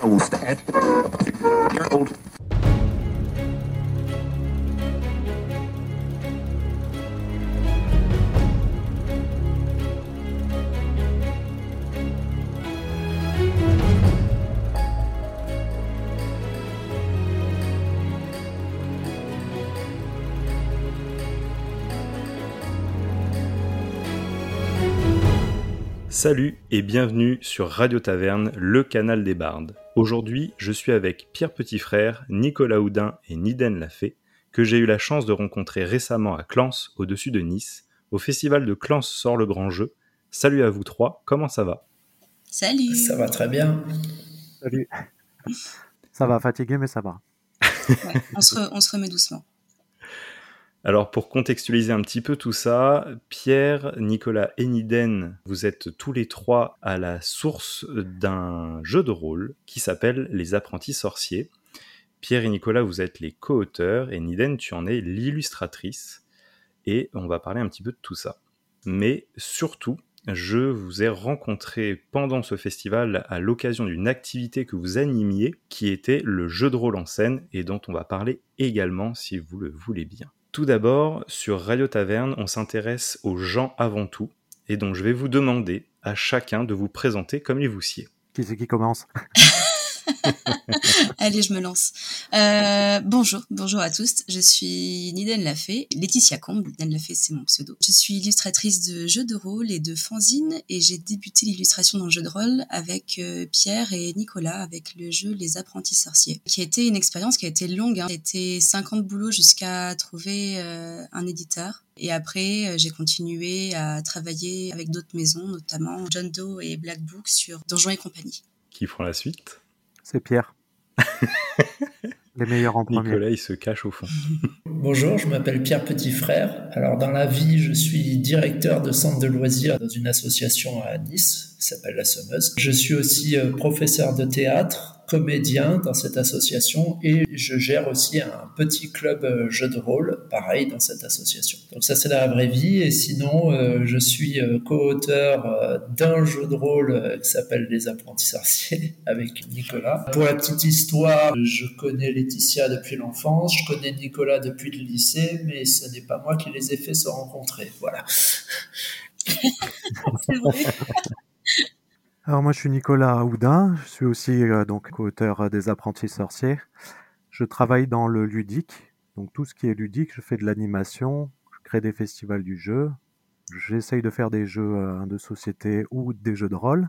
I will old. Salut et bienvenue sur Radio Taverne, le canal des bardes. Aujourd'hui, je suis avec Pierre Petitfrère, Nicolas Houdin et Niden Lafay, que j'ai eu la chance de rencontrer récemment à Clans, au-dessus de Nice. Au festival de Clans sort le grand jeu. Salut à vous trois, comment ça va? Salut Ça va très bien. Salut. Ça va, fatigué, mais ça va. on, se on se remet doucement. Alors pour contextualiser un petit peu tout ça, Pierre, Nicolas et Niden, vous êtes tous les trois à la source d'un jeu de rôle qui s'appelle Les Apprentis Sorciers. Pierre et Nicolas, vous êtes les co-auteurs et Niden, tu en es l'illustratrice. Et on va parler un petit peu de tout ça. Mais surtout, je vous ai rencontré pendant ce festival à l'occasion d'une activité que vous animiez, qui était le jeu de rôle en scène et dont on va parler également si vous le voulez bien. Tout d'abord, sur Radio Taverne, on s'intéresse aux gens avant tout, et donc je vais vous demander à chacun de vous présenter comme il vous sied. Qui c'est qui commence? Allez, je me lance. Euh, bonjour, bonjour à tous. Je suis Niden Lafay, Laetitia Combe. Niden Lafay, c'est mon pseudo. Je suis illustratrice de jeux de rôle et de fanzine et j'ai débuté l'illustration dans le jeu de rôle avec euh, Pierre et Nicolas avec le jeu Les Apprentis Sorciers, qui a été une expérience qui a été longue. Hein. C'était 50 boulots jusqu'à trouver euh, un éditeur. Et après, j'ai continué à travailler avec d'autres maisons, notamment John Doe et Black Book sur Donjons et compagnie. Qui prend la suite? C'est Pierre. Les meilleurs en premier. Nicolas, il se cache au fond. Bonjour, je m'appelle Pierre Petitfrère. Alors, dans la vie, je suis directeur de centre de loisirs dans une association à Nice s'appelle La Sommeuse. Je suis aussi euh, professeur de théâtre comédien dans cette association et je gère aussi un petit club euh, jeu de rôle, pareil, dans cette association. Donc ça, c'est la vraie vie. Et sinon, euh, je suis co-auteur d'un jeu de rôle qui s'appelle Les Apprentis Sorciers avec Nicolas. Pour la petite histoire, je connais Laetitia depuis l'enfance, je connais Nicolas depuis le lycée, mais ce n'est pas moi qui les ai fait se rencontrer. Voilà. c'est vrai. Alors moi je suis Nicolas Houdin, je suis aussi euh, donc auteur des apprentis sorciers. Je travaille dans le ludique, donc tout ce qui est ludique, je fais de l'animation, je crée des festivals du jeu, j'essaye de faire des jeux euh, de société ou des jeux de rôle.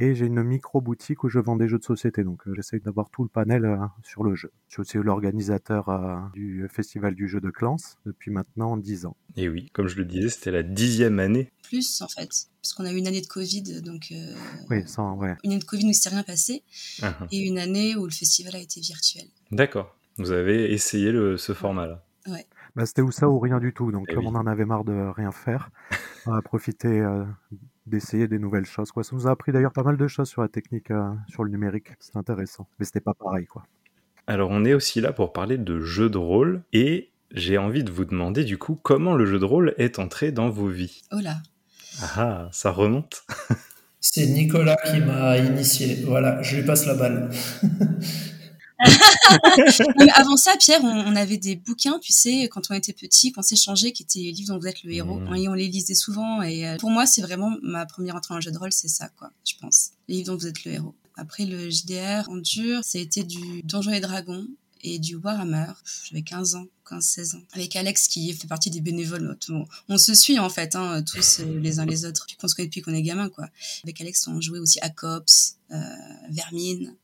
Et j'ai une micro-boutique où je vends des jeux de société, donc euh, j'essaye d'avoir tout le panel euh, sur le jeu. Je suis aussi l'organisateur euh, du Festival du jeu de Clans depuis maintenant 10 ans. Et oui, comme je le disais, c'était la dixième année. Plus en fait, parce qu'on a eu une année de Covid, donc oui, sans, ouais. une année de Covid où il ne s'est rien passé, uh-huh. et une année où le festival a été virtuel. D'accord, vous avez essayé le, ce format-là. Ouais. Bah, c'était où ça ou rien du tout, donc eh comme on en avait marre de rien faire, on a profité d'essayer des nouvelles choses. Quoi. Ça nous a appris d'ailleurs pas mal de choses sur la technique, euh, sur le numérique. C'est intéressant. Mais c'était pas pareil. quoi. Alors on est aussi là pour parler de jeux de rôle et j'ai envie de vous demander du coup comment le jeu de rôle est entré dans vos vies. Oh là Ah, ça remonte C'est Nicolas qui m'a initié. Voilà, je lui passe la balle. avant ça, Pierre, on, avait des bouquins, tu sais, quand on était petit, qu'on s'échangeait, qui étaient les livres dont vous êtes le héros. Mmh. Et on les lisait souvent. Et euh, pour moi, c'est vraiment ma première entrée en jeu de rôle, c'est ça, quoi, je pense. Les livres dont vous êtes le héros. Après, le JDR en dur, ça a été du Donjons et Dragons et du Warhammer. J'avais 15 ans, 15-16 ans. Avec Alex qui fait partie des bénévoles. On se suit en fait, hein, tous euh, les uns les autres. On se connaît depuis qu'on est gamin, quoi. Avec Alex, on jouait aussi à Cops, euh, Vermine.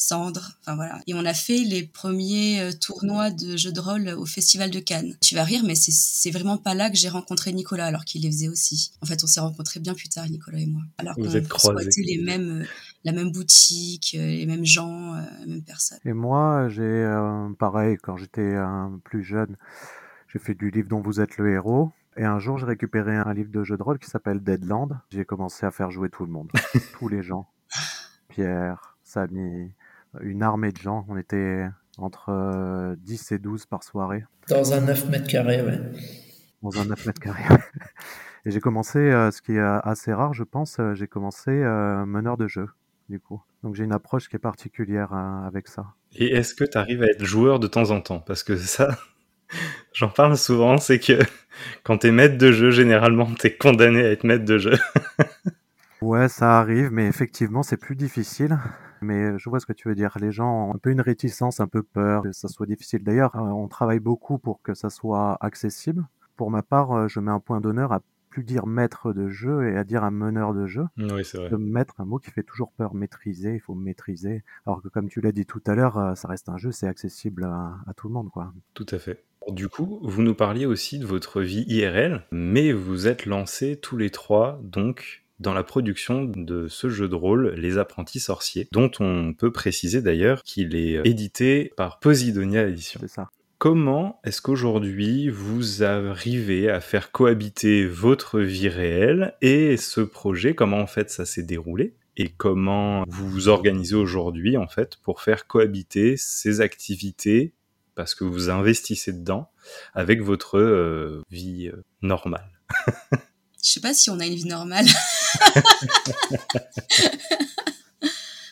Cendre, enfin voilà. Et on a fait les premiers euh, tournois de jeux de rôle au Festival de Cannes. Tu vas rire, mais c'est vraiment pas là que j'ai rencontré Nicolas, alors qu'il les faisait aussi. En fait, on s'est rencontrés bien plus tard, Nicolas et moi. Alors qu'on exploitait les mêmes, euh, la même boutique, euh, les mêmes gens, les mêmes personnes. Et moi, j'ai pareil, quand j'étais plus jeune, j'ai fait du livre dont vous êtes le héros. Et un jour, j'ai récupéré un livre de jeu de rôle qui s'appelle Deadland. J'ai commencé à faire jouer tout le monde, tous les gens. Pierre, Samy, une armée de gens. On était entre 10 euh, et 12 par soirée. Dans un 9 mètres carrés, ouais. Dans un 9 mètres carrés. et j'ai commencé, euh, ce qui est assez rare, je pense, euh, j'ai commencé meneur de jeu. du coup. Donc j'ai une approche qui est particulière hein, avec ça. Et est-ce que tu arrives à être joueur de temps en temps? Parce que ça, j'en parle souvent, c'est que quand tu es maître de jeu, généralement, tu es condamné à être maître de jeu. ouais, ça arrive, mais effectivement, c'est plus difficile. Mais je vois ce que tu veux dire. Les gens ont un peu une réticence, un peu peur que ça soit difficile. D'ailleurs, euh, on travaille beaucoup pour que ça soit accessible. Pour ma part, euh, je mets un point d'honneur à plus dire maître de jeu et à dire un meneur de jeu. Oui, c'est vrai. Maître, un mot qui fait toujours peur, maîtriser, il faut maîtriser. Alors que comme tu l'as dit tout à l'heure, euh, ça reste un jeu, c'est accessible à, tout le monde. quoi. Tout à fait. Du coup, vous nous parliez aussi de votre vie IRL, mais vous êtes lancés tous les trois, donc, dans la production de ce jeu de rôle, Les Apprentis Sorciers, dont on peut préciser d'ailleurs qu'il est édité par Posidonia Édition. C'est ça. Comment est-ce qu'aujourd'hui vous arrivez à faire cohabiter votre vie réelle et ce projet? Comment en fait ça s'est déroulé? Et comment vous vous organisez aujourd'hui en fait pour faire cohabiter ces activités parce que vous investissez dedans avec votre euh, vie euh, normale? Je sais pas si on a une vie normale.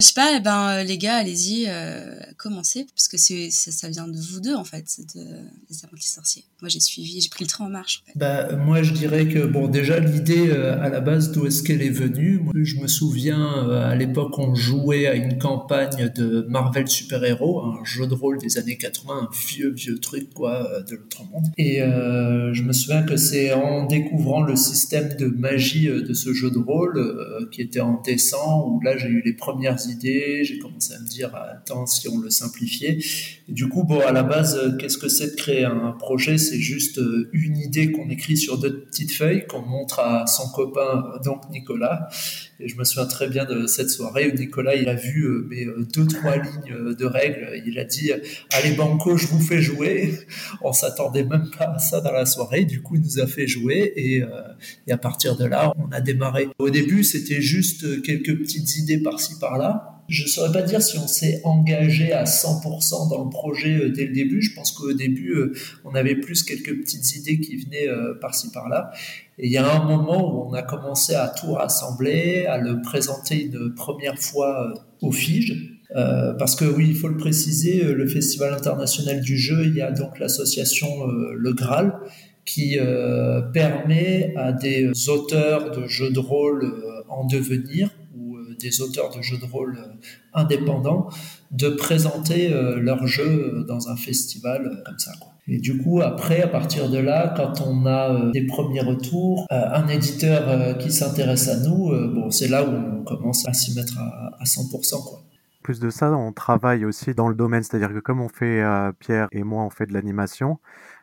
Je sais pas, eh ben euh, les gars, allez-y, euh, commencez, parce que c'est ça, vient de vous deux en fait, de, les apprentis sorciers. Moi j'ai suivi, j'ai pris le train en marche. bah, moi je dirais que bon déjà l'idée euh, à la base d'où est-ce qu'elle est venue. Moi, je me souviens à l'époque on jouait à une campagne de Marvel super héros, un jeu de rôle des années 80, un vieux vieux truc quoi de l'autre monde. Et je me souviens que c'est en découvrant le système de magie de ce jeu de rôle qui était en descend où là j'ai eu les premières idées, j'ai commencé à me dire, attends, si on le simplifiait. Du coup, bon, à la base, euh, qu'est-ce que c'est de créer un projet? C'est juste euh, une idée qu'on écrit sur deux petites feuilles, qu'on montre à son copain, donc Nicolas. Et je me souviens très bien de cette soirée où Nicolas, il a vu euh, mes deux, trois lignes de règles. Il a dit, allez, Banco, je vous fais jouer. On s'attendait même pas à ça dans la soirée. Du coup, il nous a fait jouer et à partir de là, on a démarré. Au début, c'était juste quelques petites idées par-ci, par-là. Je ne saurais pas dire si on s'est engagé à 100% dans le projet euh, dès le début. Je pense qu'au début, euh, on avait plus quelques petites idées qui venaient euh, par-ci par-là. Et il y a un moment où on a commencé à tout rassembler, à le présenter une première fois au FIGE. parce que oui, il faut le préciser, le Festival international du jeu, il y a donc l'association Le Graal qui permet à des auteurs de jeux de rôle en devenir des auteurs de jeux de rôle euh, indépendants de présenter euh, leurs jeux dans un festival euh, comme ça. Et du coup, après, à partir de là, quand on a des premiers retours, un éditeur qui s'intéresse à nous, bon, c'est là où on commence à s'y mettre à, à 100%. Quoi. Plus de ça, on travaille aussi dans le domaine, c'est-à-dire que comme on fait, Pierre et moi, on fait de l'animation,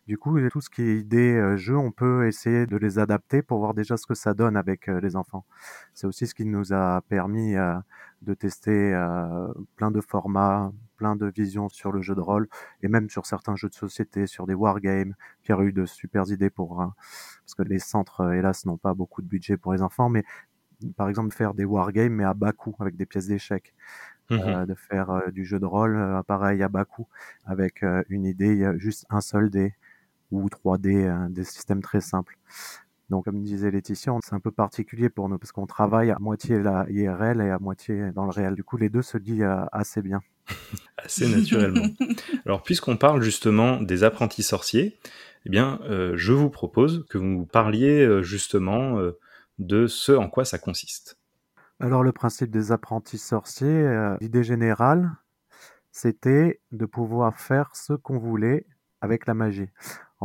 du coup, tout ce qui est idée euh, jeu, on peut essayer de les adapter pour voir déjà ce que ça donne avec euh, les enfants. C'est aussi ce qui nous a permis euh, de tester plein de formats, plein de visions sur le jeu de rôle et même sur certains jeux de société, sur des wargames. Pierre a eu de super idées pour parce que les centres, hélas, n'ont pas beaucoup de budget pour les enfants, mais par exemple faire des wargames mais à bas coût avec des pièces d'échecs. Mmh de faire du jeu de rôle pareil à bas coût avec une idée, juste un seul dé ou 3D, hein, des systèmes très simples. Donc, comme disait Laetitia, c'est un peu particulier pour nous parce qu'on travaille à moitié la IRL et à moitié dans le réel. Du coup, les deux se lient euh, assez bien. assez naturellement. Alors, puisqu'on parle justement des apprentis sorciers, eh bien, euh, je vous propose que vous nous parliez euh, justement de ce en quoi ça consiste. Alors, le principe des apprentis sorciers, l'idée générale, c'était de pouvoir faire ce qu'on voulait avec la magie.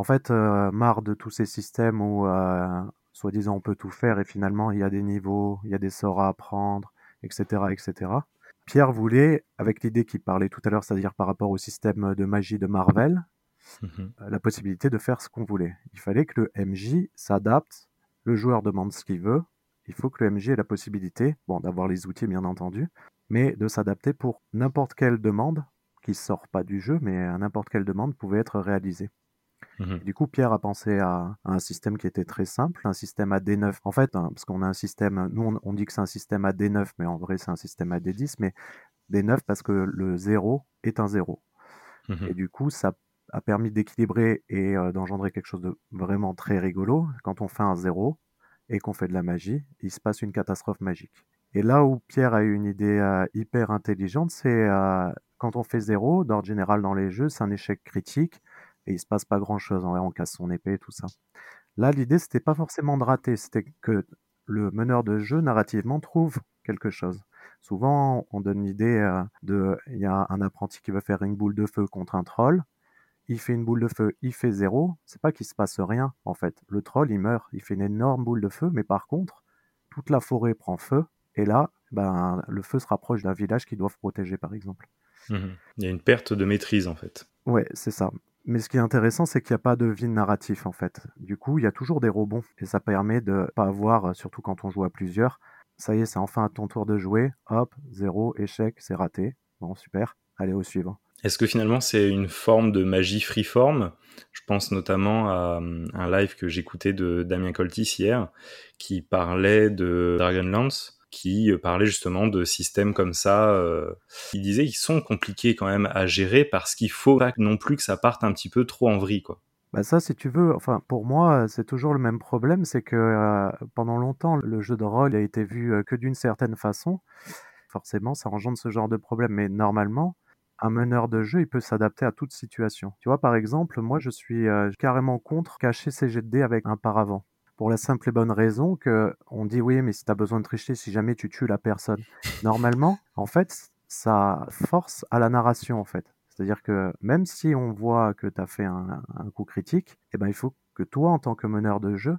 En fait, euh, marre de tous ces systèmes où, euh, soi-disant, on peut tout faire et finalement, il y a des niveaux, il y a des sorts à apprendre, etc., etc. Pierre voulait, avec l'idée qu'il parlait tout à l'heure, c'est-à-dire par rapport au système de magie de Marvel, mmh euh, la possibilité de faire ce qu'on voulait. Il fallait que le MJ s'adapte, le joueur demande ce qu'il veut, il faut que le MJ ait la possibilité, bon, d'avoir les outils bien entendu, mais de s'adapter pour n'importe quelle demande qui sort pas du jeu, mais n'importe quelle demande pouvait être réalisée. Mmh du coup, Pierre a pensé à, un système qui était très simple, un système AD9. En fait, hein, parce qu'on a un système, nous on, dit que c'est un système AD9, mais en vrai c'est un système AD10, mais D9 parce que le 0 est un 0. Mmh et du coup, ça a permis d'équilibrer et euh, d'engendrer quelque chose de vraiment très rigolo. Quand on fait un 0 et qu'on fait de la magie, il se passe une catastrophe magique. Et là où Pierre a eu une idée euh, hyper intelligente, c'est euh, quand on fait zéro, d'ordre général dans les jeux, c'est un échec critique et il se passe pas grand chose. En vrai, on casse son épée, tout ça. Là, l'idée, c'était pas forcément de rater, c'était que le meneur de jeu, narrativement, trouve quelque chose. Souvent, on donne l'idée euh, de, il y a un apprenti qui veut faire une boule de feu contre un troll. Il fait une boule de feu, il fait zéro. C'est pas qu'il se passe rien, en fait. Le troll, il meurt, il fait une énorme boule de feu, mais par contre, toute la forêt prend feu. Et là, ben, le feu se rapproche d'un village qu'ils doivent protéger, par exemple. Mhm. Il y a une perte de maîtrise, en fait. Ouais, c'est ça. Mais ce qui est intéressant, c'est qu'il n'y a pas de vide narratif en fait. Du coup, il y a toujours des rebonds et ça permet de pas avoir, surtout quand on joue à plusieurs, ça y est, c'est enfin à ton tour de jouer, hop, zéro, échec, c'est raté. Bon, super, allez au suivant. Est-ce que finalement c'est une forme de magie freeform? Je pense notamment à hum, un live que j'écoutais de Damien Coltis hier, qui parlait de Dragonlance qui euh, parlait justement de systèmes comme ça. Euh, il disait qu'ils sont compliqués quand même à gérer parce qu'il faut pas non plus que ça parte un petit peu trop en vrille, quoi. Bah ça, si tu veux, enfin pour moi, c'est toujours le même problème, c'est que euh, pendant longtemps, le jeu de rôle a été vu que d'une certaine façon. Forcément, ça engendre ce genre de problème, mais normalement, un meneur de jeu, il peut s'adapter à toute situation. Tu vois, par exemple, moi, je suis carrément contre cacher ses jets de dés avec un paravent pour la simple et bonne raison que on dit oui, mais si tu as besoin de tricher, si jamais tu tues la personne. Normalement, en fait, ça force à la narration, en fait. C'est-à-dire que même si on voit que tu as fait un, coup critique, eh ben, il faut que toi, en tant que meneur de jeu,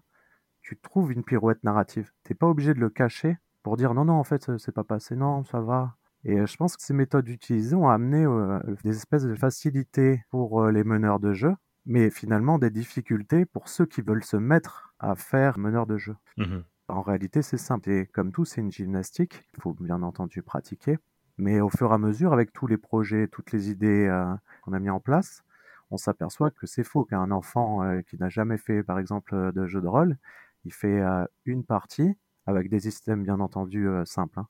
tu trouves une pirouette narrative. T'es pas obligé de le cacher pour dire non, non, en fait, c'est pas passé, non, ça va. Et euh, je pense que ces méthodes utilisées ont amené euh, des espèces de facilités pour euh, les meneurs de jeu, mais finalement des difficultés pour ceux qui veulent se mettre à faire meneur de jeu. Mmh en réalité, c'est simple. Et comme tout, c'est une gymnastique. Il faut bien entendu pratiquer. Mais au fur et à mesure, avec tous les projets, toutes les idées euh, qu'on a mis en place, on s'aperçoit que c'est faux qu'un enfant euh, qui n'a jamais fait, par exemple, de jeu de rôle, il fait euh, une partie avec des systèmes bien entendu simples. Hein.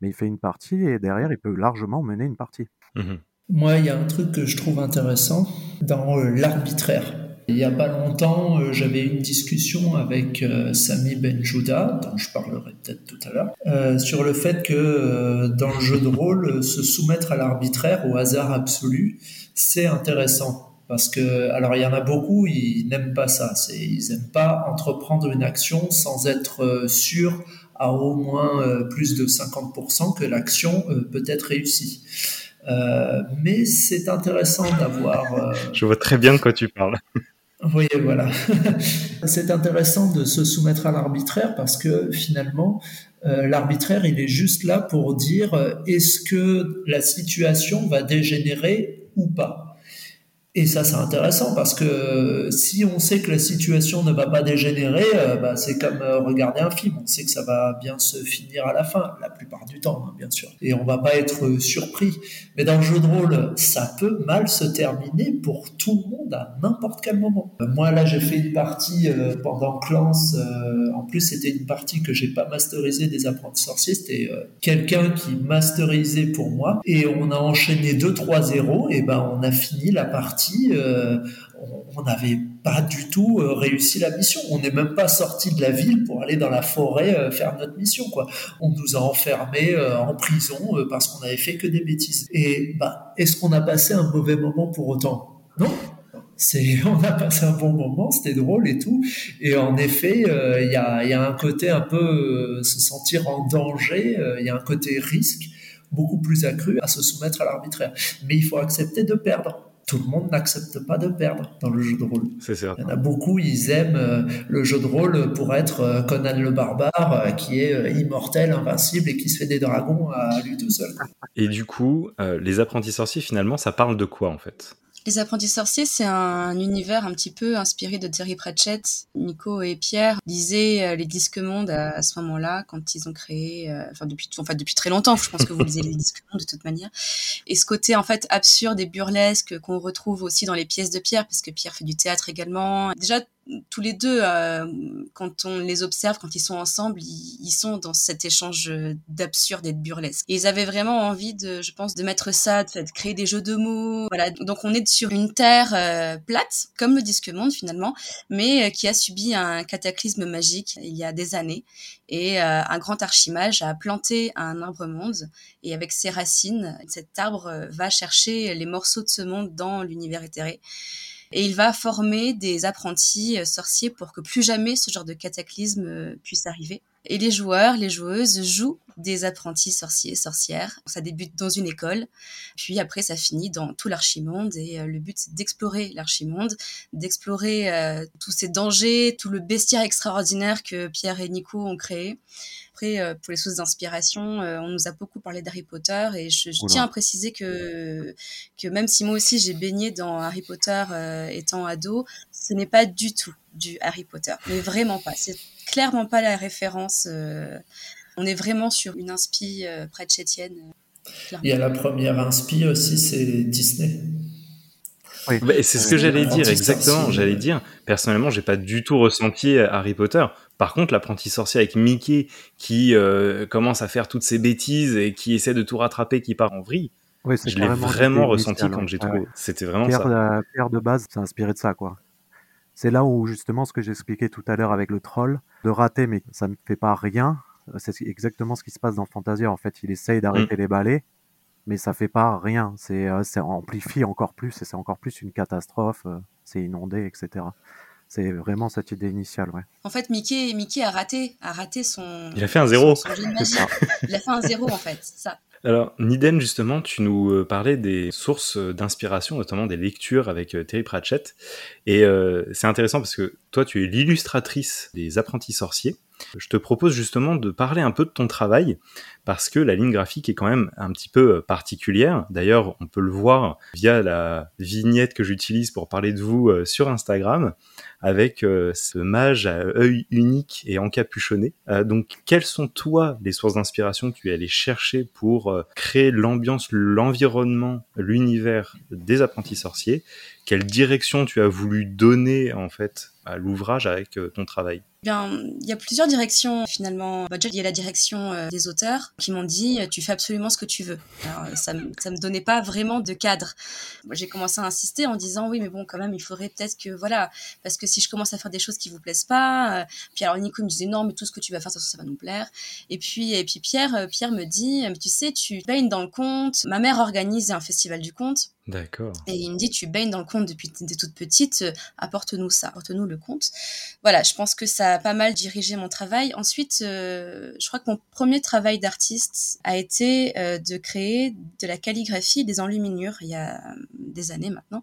Mais il fait une partie et derrière, il peut largement mener une partie. Mmh Moi, il y a un truc que je trouve intéressant dans l'arbitraire. Il n'y a pas longtemps, euh, j'avais une discussion avec euh, Sami Benjouda, dont je parlerai peut-être tout à l'heure, euh, sur le fait que dans le jeu de rôle, se soumettre à l'arbitraire, au hasard absolu, c'est intéressant. Parce que, alors il y en a beaucoup, ils n'aiment pas ça. Ils n'aiment pas entreprendre une action sans être sûr à au moins plus de 50% que l'action peut être réussie. Mais c'est intéressant d'avoir. Je vois très bien de quoi tu parles. Oui, voilà. c'est intéressant de se soumettre à l'arbitraire parce que finalement, euh, l'arbitraire, il est juste là pour dire euh, est-ce que la situation va dégénérer ou pas. Et ça, c'est intéressant parce que si on sait que la situation ne va pas dégénérer, euh, bah, c'est comme euh, regarder un film. On sait que ça va bien se finir à la fin, la plupart du temps, hein, bien sûr. Et on va pas être surpris. Mais dans le jeu de rôle, ça peut mal se terminer pour tout le monde à n'importe quel moment. Euh, moi, là, j'ai fait une partie pendant Clans. en plus, c'était une partie que j'ai pas masterisée des apprentis sorciers. C'était quelqu'un qui masterisait pour moi. Et on a enchaîné 2-3-0. Et ben, on a fini la partie euh, on n'avait pas du tout euh, réussi la mission. On n'est même pas sorti de la ville pour aller dans la forêt euh, faire notre mission. Quoi. On nous a enfermés en prison parce qu'on avait fait que des bêtises. Et bah, est-ce qu'on a passé un mauvais moment pour autant? Non. On a passé un bon moment, c'était drôle et tout. Et en effet, il y, a, un côté un peu se sentir en danger, il y a un côté risque beaucoup plus accru à se soumettre à l'arbitraire. Mais il faut accepter de perdre tout le monde n'accepte pas de perdre dans le jeu de rôle. C'est Il y en a beaucoup, ils aiment euh, le jeu de rôle pour être euh, Conan le barbare, euh, qui est immortel, invincible et qui se fait des dragons à lui tout seul. Et du coup, les apprentis sorciers, finalement, ça parle de quoi en fait? Les apprentis sorciers, c'est un univers un petit peu inspiré de Terry Pratchett. Nico et Pierre lisaient euh, les disques mondes à, ce moment-là, quand ils ont créé, euh, enfin depuis, depuis très longtemps. Je pense que vous lisez les disques mondes de toute manière. Et ce côté en fait absurde et burlesque qu'on retrouve aussi dans les pièces de Pierre, parce que Pierre fait du théâtre également. Déjà tous les deux, euh, quand on les observe, quand ils sont ensemble, ils, sont dans cet échange d'absurde et de burlesque. Ils avaient vraiment envie de, je pense, de mettre ça, de, créer des jeux de mots. Voilà. Donc on est sur une terre euh, plate, comme le disque monde finalement, mais euh, qui a subi un cataclysme magique il y a des années. Et un grand archimage a planté un arbre monde. Et avec ses racines, cet arbre va chercher les morceaux de ce monde dans l'univers éthéré et il va former des apprentis euh, sorciers pour que plus jamais ce genre de cataclysme euh, puisse arriver. Et les joueurs, les joueuses jouent des apprentis sorciers, sorcières. Ça débute dans une école, puis après ça finit dans tout l'archimonde. Et euh, le but c'est d'explorer l'archimonde, d'explorer tous ces dangers, tout le bestiaire extraordinaire que Pierre et Nico ont créé. Après, euh, pour les sources d'inspiration, euh, on nous a beaucoup parlé d'Harry Potter et je, tiens à préciser que, que même si moi aussi j'ai baigné dans Harry Potter euh, étant ado, ce n'est pas du tout du Harry Potter. Mais vraiment pas. C'est clairement pas la référence. on est vraiment sur une inspi près de Chétienne. Il y a la première inspi aussi, c'est Disney. Oui. Bah, c'est ce que j'allais dire, exactement. J'allais dire, personnellement, j'ai pas du tout ressenti Harry Potter. Par contre, l'apprenti sorcier avec Mickey qui euh, commence à faire toutes ces bêtises et qui essaie de tout rattraper, qui part en vrille. Oui, je l'ai vraiment ressenti quand j'ai trouvé. C'était vraiment Pierre, ça. Pierre de base s'est inspiré de ça, quoi. C'est là où justement ce que j'expliquais tout à l'heure avec le troll, de rater, mais ça ne fait pas rien. C'est exactement ce qui se passe dans Fantasia. En fait, il essaye d'arrêter mm. les balais, mais ça fait pas rien. C'est euh, amplifie encore plus et c'est encore plus une catastrophe. Euh, c'est inondé, etc. C'est vraiment cette idée initiale, ouais. En fait, Mickey, Mickey a raté, a raté son. Il a fait un zéro. il a fait un zéro en fait, ça. Alors, Niden, justement, tu nous euh, parlais des sources d'inspiration, notamment des lectures avec Terry Pratchett. Et c'est intéressant parce que toi, tu es l'illustratrice des apprentis sorciers. Je te propose justement de parler un peu de ton travail parce que la ligne graphique est quand même un petit peu euh, particulière. D'ailleurs, on peut le voir via la vignette que j'utilise pour parler de vous euh, sur Instagram avec euh, ce mage à œil unique et encapuchonné. donc, quelles sont toi les sources d'inspiration que tu es allé chercher pour créer l'ambiance, l'environnement, l'univers des apprentis sorciers? Quelle direction tu as voulu donner en fait à l'ouvrage avec ton travail? Bien, il y a plusieurs directions finalement. Bah, déjà, il y a la direction euh, des auteurs qui m'ont dit euh, tu fais absolument ce que tu veux. Alors, euh, ça, ça me donnait pas vraiment de cadre. J'ai commencé à insister en disant oui, mais bon, quand même, il faudrait peut-être que voilà, parce que si je commence à faire des choses qui vous plaisent pas, puis alors Nico me disait non, mais tout ce que tu vas faire, ça, ça va nous plaire. Et puis et puis Pierre, Pierre me dit mais tu sais, tu baignes dans le conte. Ma mère organise un festival du conte. D'accord. Et il me dit, tu baignes dans le conte depuis que toute petite, euh, apporte-nous ça, apporte-nous le conte. Voilà, je pense que ça a pas mal dirigé mon travail. Ensuite, euh, je crois que mon premier travail d'artiste a été euh, de créer de la calligraphie des enluminures il y a des années maintenant.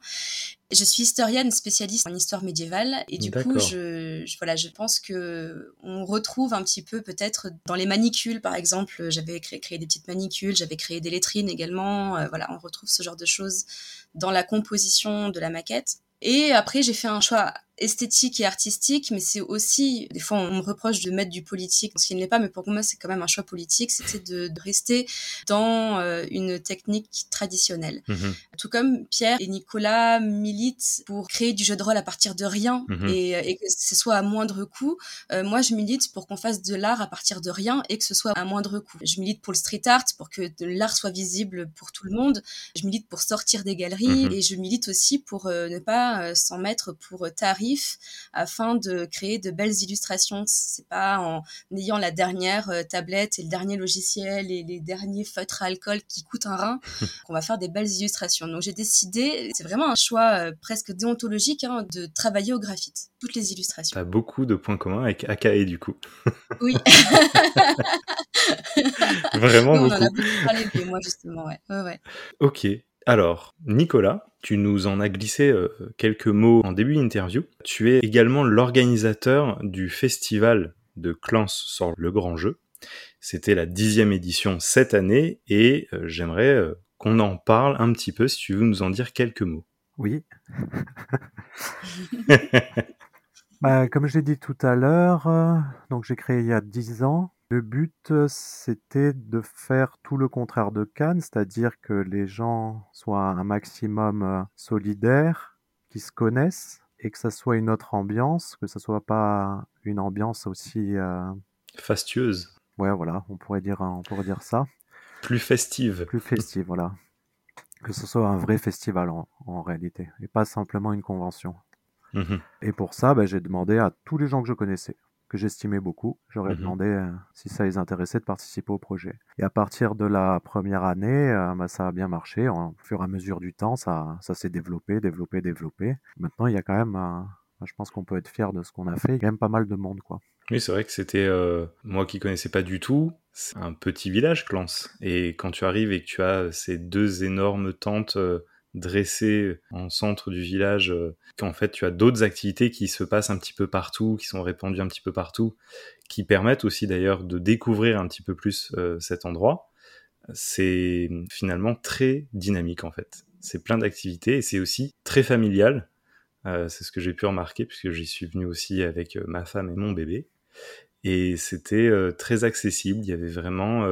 Je suis historienne spécialiste en histoire médiévale et du coup, je, voilà, je pense que on retrouve un petit peu peut-être dans les manicules, par exemple. J'avais créé, créé, des petites manicules, j'avais créé des lettrines également. Euh, voilà, on retrouve ce genre de choses dans la composition de la maquette. Et après, j'ai fait un choix esthétique et artistique, mais c'est aussi, des fois on me reproche de mettre du politique, ce qui ne l'est pas, mais pour moi c'est quand même un choix politique, c'était de, rester dans euh, une technique traditionnelle. Mhm. Tout comme Pierre et Nicolas militent pour créer du jeu de rôle à partir de rien mhm. et, que ce soit à moindre coût, euh, moi je milite pour qu'on fasse de l'art à partir de rien et que ce soit à moindre coût. Je milite pour le street art, pour que l'art soit visible pour tout le monde, je milite pour sortir des galeries mhm. et je milite aussi pour euh, ne pas s'en mettre pour tarif afin de créer de belles illustrations. C'est pas en ayant la dernière euh, tablette et le dernier logiciel et les derniers feutres à alcool qui coûtent un rein qu'on va faire des belles illustrations. Donc j'ai décidé, c'est vraiment un choix euh, presque déontologique, hein, de travailler au graphite, toutes les illustrations. T'as beaucoup de points communs avec Akae du coup. Oui. Vraiment beaucoup. On en a beaucoup parlé, moi justement, ouais. ouais, ouais. Ok. Alors, Nicolas, tu nous en as glissé euh, quelques mots en début d'interview. Tu es également l'organisateur du festival de Clans sur le grand jeu. C'était la dixième édition cette année et euh, j'aimerais euh, qu'on en parle un petit peu si tu veux nous en dire quelques mots. Oui. Bah, comme je l'ai dit tout à l'heure, donc j'ai créé il y a dix ans le but, c'était de faire tout le contraire de Cannes, c'est-à-dire que les gens soient un maximum solidaires, qu'ils se connaissent et que ça soit une autre ambiance, que ça soit pas une ambiance aussi euh, fastueuse. Ouais, voilà, on pourrait dire, on pourrait dire ça. Plus festive. Plus festive, voilà. Que ce soit un vrai festival en, réalité, et pas simplement une convention. Mhm. Et pour ça, bah, j'ai demandé à tous les gens que je connaissais, que j'estimais beaucoup. J'aurais mhm. demandé euh, si ça les intéressait de participer au projet. Et à partir de la première année, euh, bah, ça a bien marché. Au fur et à mesure du temps, ça, ça s'est développé, développé, développé. Maintenant, il y a quand même, euh, je pense qu'on peut être fier de ce qu'on a fait. Il y a quand même pas mal de monde, quoi. Oui, c'est vrai que c'était moi qui connaissais pas du tout. C'est un petit village, Clance. Et quand tu arrives et que tu as ces deux énormes tentes dressé en centre du village, euh, qu'en fait tu as d'autres activités qui se passent un petit peu partout, qui sont répandues un petit peu partout, qui permettent aussi d'ailleurs de découvrir un petit peu plus euh, cet endroit. C'est finalement très dynamique en fait. C'est plein d'activités et c'est aussi très familial. Euh, c'est ce que j'ai pu remarquer puisque j'y suis venu aussi avec ma femme et mon bébé. Et c'était très accessible. Il y avait vraiment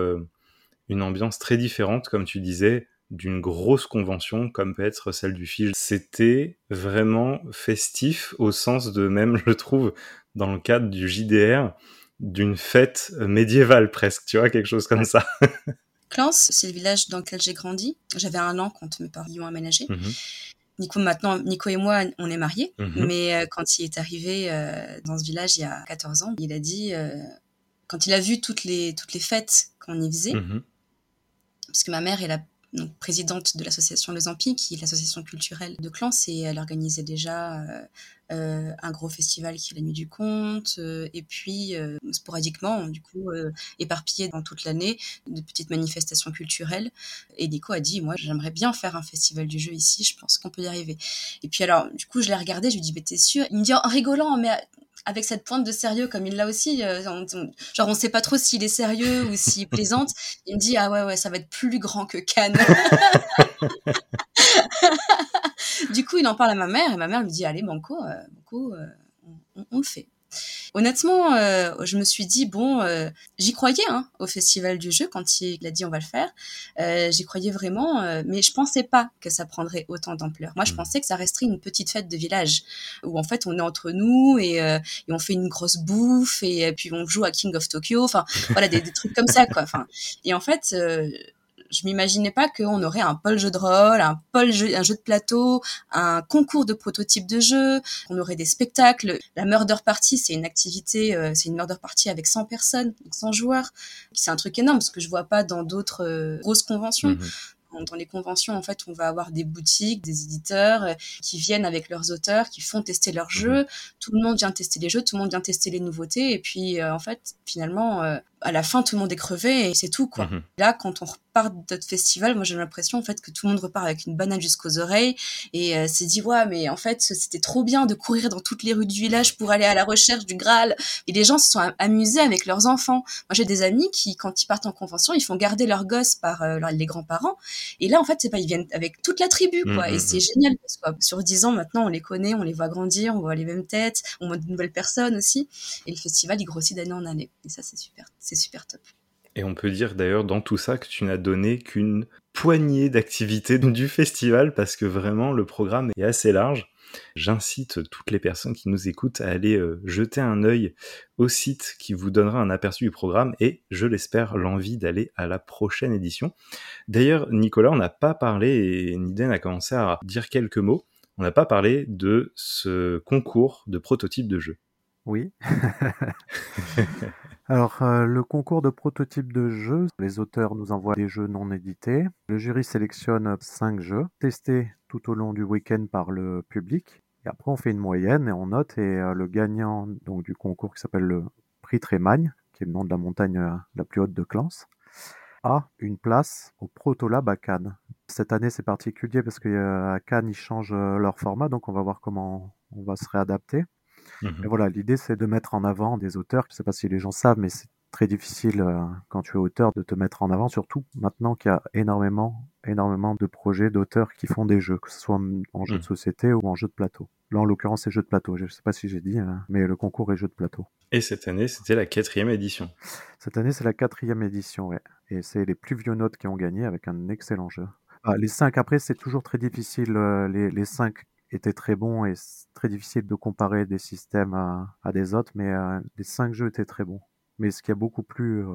une ambiance très différente, comme tu disais d'une grosse convention comme peut être celle du FIGE. C'était vraiment festif au sens de même, je trouve, dans le cadre du JDR, d'une fête médiévale presque, tu vois, quelque chose comme ça. Clans, c'est le village dans lequel j'ai grandi. J'avais un an quand mes parents y ont aménagé. Mhm. Nico, maintenant, Nico et moi, on est mariés. Mhm. Mais euh, quand il est arrivé euh, dans ce village il y a 14 ans, il a dit, euh, quand il a vu toutes les, toutes les fêtes qu'on y faisait, mhm. puisque ma mère est la donc, présidente de l'association Les Ampis, qui est l'association culturelle de Clans, et elle organisait déjà euh, euh, un gros festival qui est la Nuit du Conte, euh, et puis sporadiquement, du coup, éparpillé dans toute l'année, de petites manifestations culturelles. Et Nico a dit, moi, j'aimerais bien faire un festival du jeu ici, je pense qu'on peut y arriver. Et puis alors, du coup, je l'ai regardé, je lui dis, mais t'es sûr Il me dit en rigolant, mais avec cette pointe de sérieux comme il l'a aussi. Euh, genre, on sait pas trop s'il est sérieux ou s'il plaisante. Il me dit, ah ouais, ouais, ça va être plus grand que Cannes. du coup, il en parle à ma mère et ma mère lui dit, allez, banco, euh, banco euh, on, le fait. Honnêtement, euh, je me suis dit bon, euh, j'y croyais hein, au festival du jeu quand il a dit on va le faire. Euh, j'y croyais vraiment, mais je pensais pas que ça prendrait autant d'ampleur. Moi, je hmm. pensais que ça resterait une petite fête de village où en fait on est entre nous et, on fait une grosse bouffe et, puis on joue à King of Tokyo. Enfin, voilà des, des trucs comme ça quoi. Enfin, et en fait je m'imaginais pas qu'on aurait un pôle jeu de rôle, un pôle jeu, un jeu de plateau, un concours de prototypes de jeux, qu'on aurait des spectacles. La murder party, c'est une activité, euh, c'est une murder party avec 100 personnes, 100 joueurs. C'est un truc énorme parce que je vois pas dans d'autres euh, grosses conventions. Mhm dans les conventions, en fait, on va avoir des boutiques, des éditeurs euh, qui viennent avec leurs auteurs, qui font tester leurs mhm. jeux. Tout le monde vient tester les jeux, tout le monde vient tester les nouveautés. Et puis, euh, en fait, finalement, euh, à la fin, tout le monde est crevé et c'est tout, quoi. Mhm. Là, quand on repart de notre festival, moi, j'ai l'impression, en fait, que tout le monde repart avec une banane jusqu'aux oreilles et s'est dit, ouais, mais en fait, c'était trop bien de courir dans toutes les rues du village pour aller à la recherche du Graal. Et les gens se sont amusés avec leurs enfants. Moi, j'ai des amis qui, quand ils partent en convention, ils font garder leurs gosses par les grands-parents et là, en fait, c'est pas, ils viennent avec toute la tribu, quoi. et mm, c'est génial parce que sur dix ans, maintenant, on les connaît, on les voit grandir, on voit les mêmes têtes, on voit de nouvelles personnes aussi. Et le festival, il grossit d'année en année. Et ça, c'est super, c'est super top. Et on peut dire d'ailleurs dans tout ça que tu n'as donné qu'une poignée d'activités du festival parce que vraiment le programme est assez large. J'incite toutes les personnes qui nous écoutent à aller euh, jeter un œil au site qui vous donnera un aperçu du programme et, je l'espère, l'envie d'aller à la prochaine édition. D'ailleurs, Nicolas, on n'a pas parlé, et Niden a commencé à dire quelques mots, on n'a pas parlé de ce concours de prototype de jeu. Oui. Alors, euh, le concours de prototype de jeu, les auteurs nous envoient des jeux non édités. Le jury sélectionne cinq jeux, testés tout au long du week-end par le public. Et après, on fait une moyenne et on note. Et euh, le gagnant donc, du concours qui s'appelle le prix Trémagne, qui est le nom de la montagne euh, la plus haute de Clans, a une place au Protolab à Cannes. Cette année, c'est particulier parce qu'à Cannes, ils changent leur format, donc on va voir comment on va se réadapter. Mmh voilà, l'idée c'est de mettre en avant des auteurs. Je ne sais pas si les gens savent, mais c'est très difficile euh, quand tu es auteur de te mettre en avant, surtout maintenant qu'il y a énormément, énormément de projets d'auteurs qui font des jeux, que ce soit en jeu de mmh. société ou en jeu de plateau. Là, en l'occurrence, c'est jeu de plateau. Je ne sais pas si j'ai dit, hein, mais le concours est jeu de plateau. Et cette année, c'était la quatrième édition. Cette année, c'est la quatrième édition, ouais. Et c'est les plus vieux notes qui ont gagné avec un excellent jeu. Ah, les cinq après, c'est toujours très difficile. Euh, les, les cinq était très bon et très difficile de comparer des systèmes à, des autres, mais les cinq jeux étaient très bons. Mais ce qui a beaucoup plu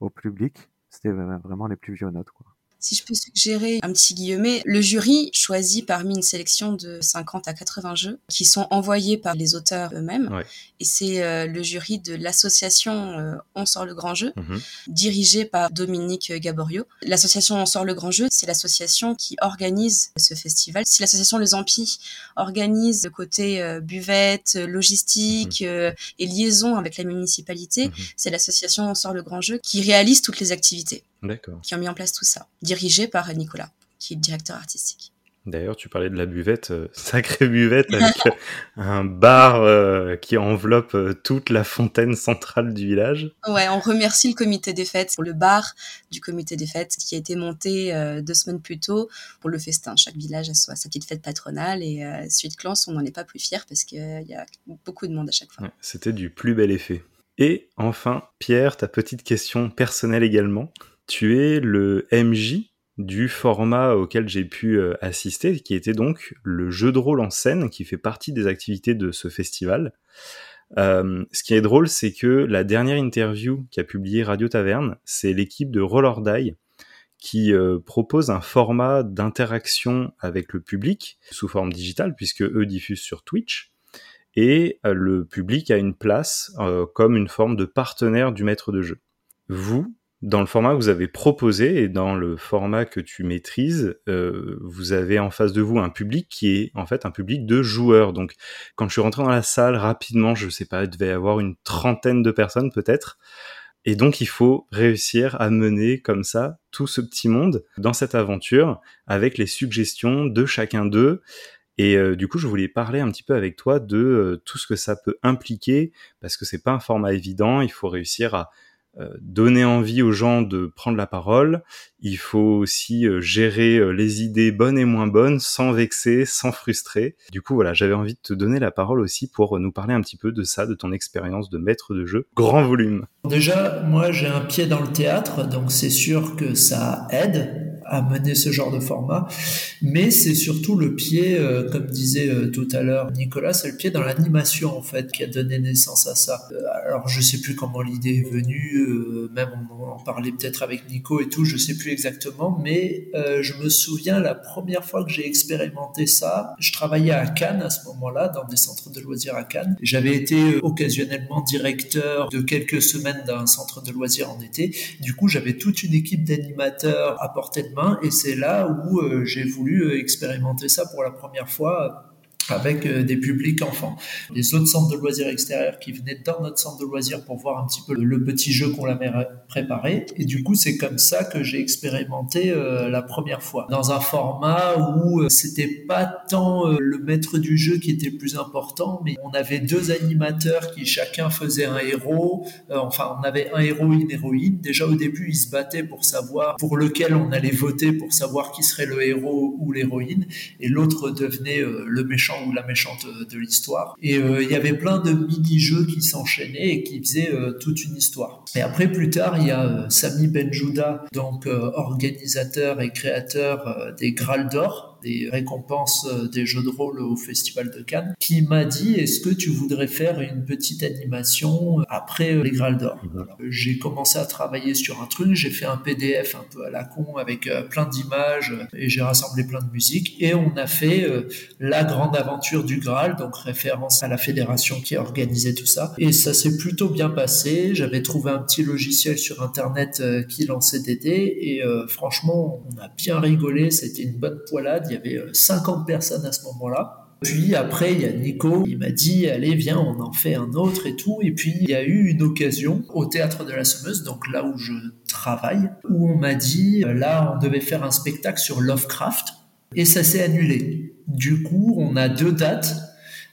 au public, c'était vraiment les plus vieux notes. Quoi si je peux suggérer un petit guillemet, le jury choisit parmi une sélection de 50 à 80 jeux qui sont envoyés par les auteurs eux-mêmes. Et c'est euh, le jury de l'association euh, On sort le grand jeu, mhm. dirigé par Dominique Gaborio. L'association On sort le grand jeu, c'est l'association qui organise ce festival. Si l'association Les Ampis organise le côté euh, buvette, logistique mhm. et liaison avec la municipalité, mhm. c'est l'association On sort le grand jeu qui réalise toutes les activités. Qui ont mis en place tout ça, dirigé par Nicolas, qui est le directeur artistique. D'ailleurs, tu parlais de la buvette, euh, sacrée buvette, avec euh, un bar euh, qui enveloppe toute la fontaine centrale du village. Ouais, on remercie le comité des fêtes pour le bar du comité des fêtes qui a été monté deux semaines plus tôt pour le festin. Chaque village a sa petite fête patronale et Suite Clans, on n'en est pas plus fier parce qu'il y a beaucoup de monde à chaque fois. C'était du plus bel effet. Et enfin, Pierre, ta petite question personnelle également tu es le MJ du format auquel j'ai pu euh, assister, qui était donc le jeu de rôle en scène, qui fait partie des activités de ce festival. Euh, ce qui est drôle, c'est que la dernière interview qu'a publié Radio Taverne, c'est l'équipe de Roll or Die qui euh, propose un format d'interaction avec le public sous forme digitale, puisque eux diffusent sur Twitch. Et le public a une place comme une forme de partenaire du maître de jeu. Vous, dans le format que vous avez proposé et dans le format que tu maîtrises, euh, vous avez en face de vous un public qui est en fait un public de joueurs. Donc, quand je suis rentré dans la salle rapidement, je sais pas, il devait y avoir une trentaine de personnes peut-être. Et donc, il faut réussir à mener comme ça tout ce petit monde dans cette aventure avec les suggestions de chacun d'eux. Et euh, du coup, je voulais parler un petit peu avec toi de euh, tout ce que ça peut impliquer, parce que c'est pas un format évident. Il faut réussir à donner envie aux gens de prendre la parole. Il faut aussi euh, gérer euh, les idées bonnes et moins bonnes sans vexer, sans frustrer. Du coup, voilà, j'avais envie de te donner la parole aussi pour nous parler un petit peu de ça, de ton expérience de maître de jeu, grand volume. Déjà, moi, j'ai un pied dans le théâtre, donc c'est sûr que ça aide à mener ce genre de format. Mais c'est surtout le pied, euh, comme disait euh, tout à l'heure Nicolas, c'est le pied dans l'animation en fait qui a donné naissance à ça. Euh, alors je sais plus comment l'idée est venue, même on en parlait peut-être avec Nico et tout, je sais plus exactement, mais je me souviens la première fois que j'ai expérimenté ça, je travaillais à Cannes à ce moment-là, dans des centres de loisirs à Cannes. J'avais été occasionnellement directeur de quelques semaines d'un centre de loisirs en été. Du coup, j'avais toute une équipe d'animateurs à portée de main et c'est là où euh, j'ai voulu euh, expérimenter ça pour la première fois avec euh, des publics enfants. Les autres centres de loisirs extérieurs qui venaient dans notre centre de loisirs pour voir un petit peu le petit jeu qu'on avait préparé. Et du coup, c'est comme ça que j'ai expérimenté euh, la première fois. Dans un format où euh, c'était pas tant le maître du jeu qui était plus important, mais on avait deux animateurs qui chacun faisait un héros. enfin, on avait un héros, une héroïne. Déjà au début, ils se battaient pour savoir pour lequel on allait voter, pour savoir qui serait le héros ou l'héroïne. Et l'autre devenait le méchant ou la méchante de l'histoire. Et euh, il y avait plein de mini-jeux qui s'enchaînaient et qui faisaient euh, toute une histoire. Et après, plus tard, il y a euh, Sami Benjouda, donc organisateur et créateur des Graal d'Or, des récompenses euh, des jeux de rôle au Festival de Cannes, qui m'a dit est-ce que tu voudrais faire une petite animation après euh, les Graal d'Or? Mhm. J'ai commencé à travailler sur un truc, j'ai fait un PDF un peu à la con avec euh, plein d'images et j'ai rassemblé plein de musique et on a fait la grande aventure du Graal, donc référence à la fédération qui a organisé tout ça. Et ça s'est plutôt bien passé. J'avais trouvé un petit logiciel sur internet qui lançait des dés et franchement on a bien rigolé, c'était une bonne poilade il y avait 50 euh, personnes à ce moment-là. Puis après, il y a Nico, il m'a dit, allez, viens, on en fait un autre et tout. Et puis, il y a eu une occasion au théâtre de la Semeuse, donc là où je travaille, où on m'a dit, euh, là, on devait faire un spectacle sur Lovecraft. Et ça s'est annulé. Du coup, on a deux dates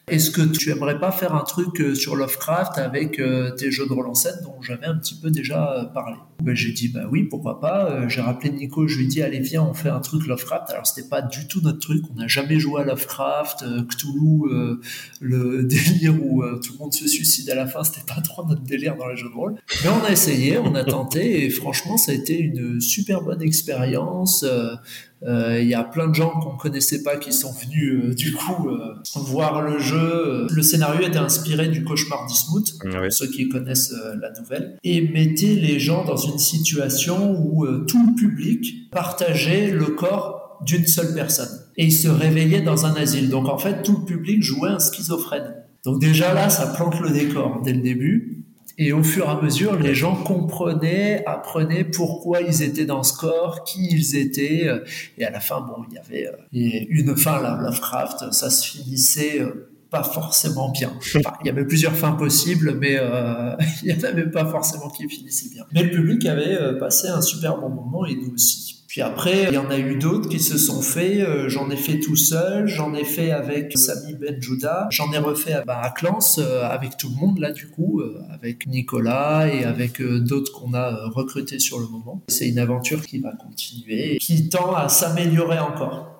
est-ce que tu aimerais pas faire un truc euh, sur Lovecraft avec euh, tes jeux de rôle en scène dont j'avais un petit peu déjà euh, parlé? Ben, J'ai dit bah oui, pourquoi pas. J'ai rappelé Nico, je lui ai dit allez viens, on fait un truc Lovecraft. Alors c'était pas du tout notre truc, on n'a jamais joué à Lovecraft, Cthulhu, le délire où tout le monde se suicide à la fin, c'était pas trop notre délire dans les jeux de rôle. Mais on a essayé, on a tenté et franchement ça a été une super bonne expérience. Euh, il y a plein de gens qu'on connaissait pas qui sont venus euh, du coup euh, voir le jeu. Le scénario était inspiré du cauchemar d'Ismouth, pour ceux qui connaissent la nouvelle, et mettait les gens dans une situation où tout le public partageait le corps d'une seule personne et il se réveillait dans un asile. Donc en fait, tout le public jouait un schizophrène. Donc déjà là, ça plante le décor dès le début. Et au fur et à mesure, les gens comprenaient, apprenaient pourquoi ils étaient dans ce corps, qui ils étaient. Et à la fin, bon, il y avait euh, une fin, là, Lovecraft, ça se finissait euh, pas forcément bien. Il y avait plusieurs fins possibles, mais euh, il n'y en avait pas forcément qui finissaient bien. Mais le public avait passé un super bon moment et nous aussi. Puis après, il y en a eu d'autres qui se sont faits. Euh, j'en ai fait tout seul, j'en ai fait avec Sami Benjouda, j'en ai refait à, bah, Clans euh, avec tout le monde là du coup, euh, avec Nicolas et avec d'autres qu'on a recrutés sur le moment. C'est une aventure qui va continuer, qui tend à s'améliorer encore.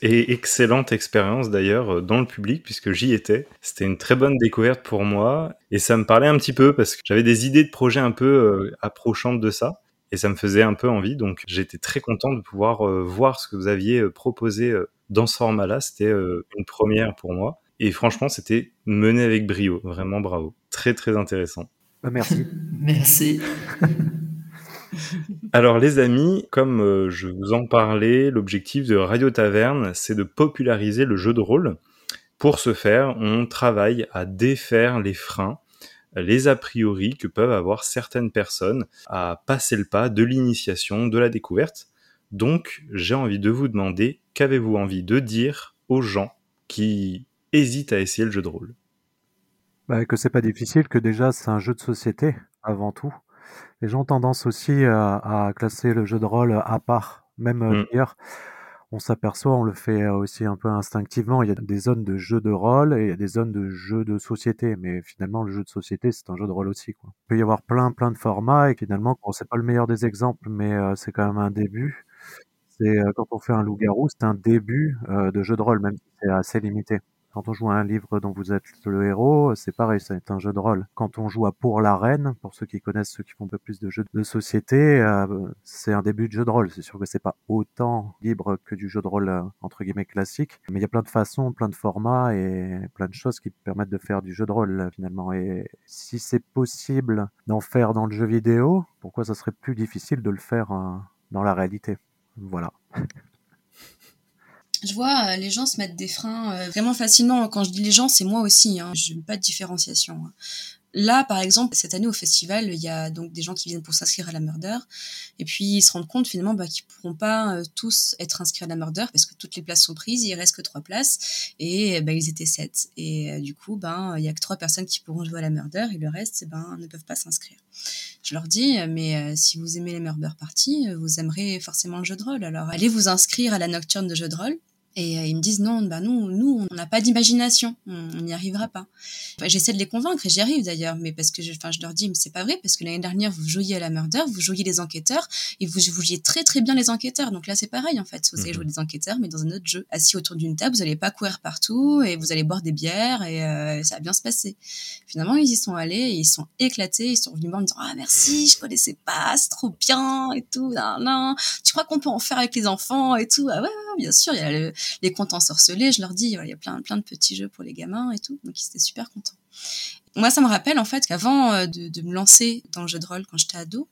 Et excellente expérience d'ailleurs dans le public puisque j'y étais. C'était une très bonne découverte pour moi et ça me parlait un petit peu parce que j'avais des idées de projets un peu approchantes de ça et ça me faisait un peu envie. Donc j'étais très content de pouvoir euh, voir ce que vous aviez euh, proposé euh, dans ce format-là. C'était une première pour moi. Et franchement, c'était mené avec brio. Vraiment bravo. Très très intéressant. Bah, merci. merci. Alors les amis, comme je vous en parlais, l'objectif de Radio Taverne, c'est de populariser le jeu de rôle. Pour ce faire, on travaille à défaire les freins les a priori que peuvent avoir certaines personnes à passer le pas de l'initiation, de la découverte. Donc, j'ai envie de vous demander, qu'avez-vous envie de dire aux gens qui hésitent à essayer le jeu de rôle? Bah, Que c'est pas difficile, que déjà c'est un jeu de société avant tout. Les gens ont tendance aussi à, classer le jeu de rôle à part, même euh, mm. d'ailleurs on s'aperçoit, on le fait aussi un peu instinctivement, il y a des zones de jeu de rôle et il y a des zones de jeu de société, mais finalement le jeu de société c'est un jeu de rôle aussi. Quoi. Il peut y avoir plein plein de formats et finalement, bon, c'est pas le meilleur des exemples, mais euh, c'est quand même un début. C'est euh, quand on fait un loup-garou, c'est un début euh, de jeu de rôle, même si c'est assez limité. Quand on joue à un livre dont vous êtes le héros, c'est pareil, c'est un jeu de rôle. Quand on joue à Pour la Reine, pour ceux qui connaissent, ceux qui font un peu plus de jeux de société, euh, c'est un début de jeu de rôle. C'est sûr que c'est pas autant libre que du jeu de rôle euh, entre guillemets classique, mais il y a plein de façons, plein de formats et plein de choses qui permettent de faire du jeu de rôle finalement. Et si c'est possible d'en faire dans le jeu vidéo, pourquoi ça serait plus difficile de le faire euh, dans la réalité? Voilà. je vois euh, les gens se mettre des freins euh, vraiment facilement. Quand je dis les gens, c'est moi aussi. Hein. Je n'ai pas de différenciation. Hein. Là, par exemple, cette année au festival, il y a donc des gens qui viennent pour s'inscrire à la Murder, et puis ils se rendent compte finalement bah, qu'ils pourront pas euh, tous être inscrits à la Murder parce que toutes les places sont prises, il reste que trois places, et bah, ils étaient sept. Et du coup, ben il y a que trois personnes qui pourront jouer à la Murder, et le reste, ben ne peuvent pas s'inscrire. Je leur dis, mais si vous aimez les Murder Party, vous aimerez forcément le jeu de rôle. Alors allez vous inscrire à la Nocturne de jeu de rôle. Et euh, ils me disent non, bah nous, nous, on n'a pas d'imagination, on n'y arrivera pas. J'essaie de les convaincre et j'y arrive d'ailleurs, mais parce que je, je leur dis, mais c'est pas vrai parce que l'année dernière vous jouiez à la murder, vous jouiez les enquêteurs et vous, jouiez très très bien les enquêteurs. Donc là c'est pareil en fait, vous allez mhm. jouer les enquêteurs mais dans un autre jeu, assis autour d'une table, vous allez pas courir partout et vous allez boire des bières et euh, ça va bien se passer. Finalement ils y sont allés, et ils sont éclatés, ils sont venus me voir en me disant ah merci, je connaissais pas, c'est trop bien et tout, non, non. tu crois qu'on peut en faire avec les enfants et tout, ah ouais, bien sûr, il y a le, les comptes ensorcelés, je leur dis, il y a plein, plein de petits jeux pour les gamins et tout. Donc ils étaient super contents. Moi, ça me rappelle en fait qu'avant euh, de, me lancer dans le jeu de rôle quand j'étais ado,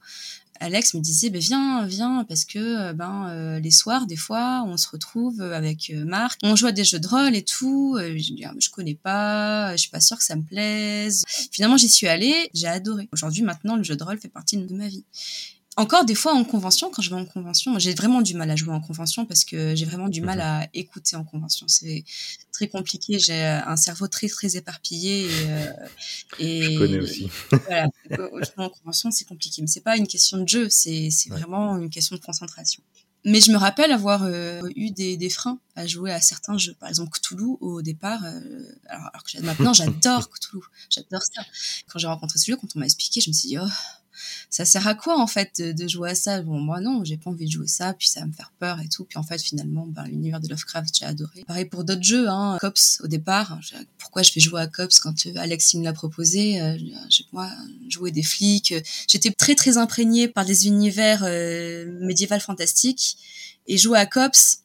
Alex me disait ben viens viens parce que euh, ben euh, les soirs des fois on se retrouve avec Marc. On joue à des jeux de rôle et tout. Je dis ah, je connais pas je suis pas sûre que ça me plaise. Finalement j'y suis allée. J'ai adoré. Aujourd'hui maintenant le jeu de rôle fait partie de ma vie encore des fois en convention, quand je vais en convention, j'ai vraiment du mal à jouer en convention parce que j'ai vraiment du mal mhm. à écouter en convention. C'est très compliqué. J'ai un cerveau très très éparpillé et, euh, et je connais aussi. voilà, en convention c'est compliqué, mais c'est pas une question de jeu, c'est vraiment une question de concentration. Mais je me rappelle avoir euh, eu des, des, freins à jouer à certains jeux. Par exemple, Cthulhu, au départ, euh, alors, alors, que maintenant j'adore Cthulhu, j'adore ça. Quand j'ai rencontré ce jeu, quand on m'a expliqué, je me suis dit, oh, ça sert à quoi en fait de, jouer à ça? Bon, moi non, j'ai pas envie de jouer ça, puis ça va me faire peur et tout. Puis en fait, finalement, ben, l'univers de Lovecraft, j'ai adoré. Pareil pour d'autres jeux, hein. Cops au départ. Pourquoi je vais jouer à Cops quand euh, Alex me l'a proposé euh, moi joué des flics. J'étais très très imprégnée par des univers euh, médiévaux fantastiques. Et jouer à Cops,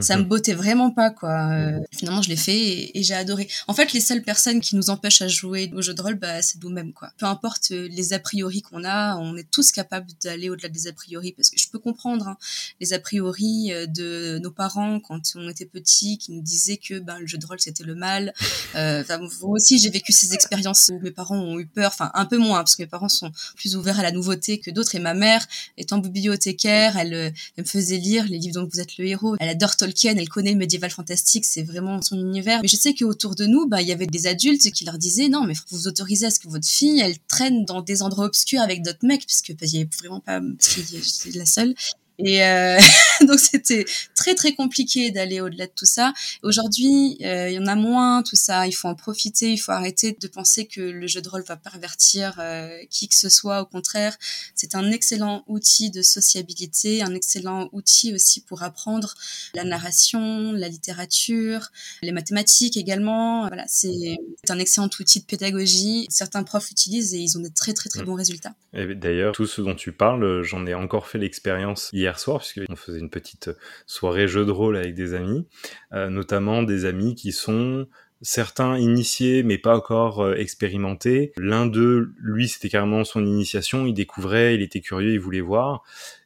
ça me mhm. bottait vraiment pas, quoi. Euh, finalement, je l'ai fait et, j'ai adoré. En fait, les seules personnes qui nous empêchent à jouer au jeu de rôle, bah, c'est nous-mêmes, quoi. Peu importe euh, les a priori qu'on a, on est tous capables d'aller au-delà des a priori parce que je peux comprendre hein, les a priori euh, de nos parents quand on était petits qui nous disaient que ben, le jeu de rôle c'était le mal. Euh, moi aussi, j'ai vécu ces expériences où mes parents ont eu peur, enfin un peu moins parce que mes parents sont plus ouverts à la nouveauté que d'autres et ma mère étant bibliothécaire, elle, elle me faisait lire les livres dont vous êtes le héros. Elle adore Tolkien, elle connaît le médiéval fantastique, c'est vraiment son univers. Mais je sais qu'autour de nous, bah, il y avait des adultes qui leur disaient non, mais vous autorisez à ce que votre fille, elle traîne dans des endroits obscurs avec d'autres mecs, puisque bah, il y avait vraiment pas, c'est la seule. Et euh, donc c'était très très compliqué d'aller au-delà de tout ça. Aujourd'hui, euh, il y en a moins tout ça. Il faut en profiter. Il faut arrêter de penser que le jeu de rôle va pervertir euh, qui que ce soit. Au contraire, c'est un excellent outil de sociabilité, un excellent outil aussi pour apprendre la narration, la littérature, les mathématiques également. Voilà, c'est un excellent outil de pédagogie. Certains profs l'utilisent et ils ont des très très très mm. bons résultats. D'ailleurs, tout ce dont tu parles, j'en ai encore fait l'expérience hier hier soir, puisqu'on faisait une petite soirée jeu de rôle avec des amis, euh, notamment des amis qui sont certains initiés mais pas encore euh, expérimentés. L'un d'eux, lui, c'était carrément son initiation, il découvrait, il était curieux, il voulait voir.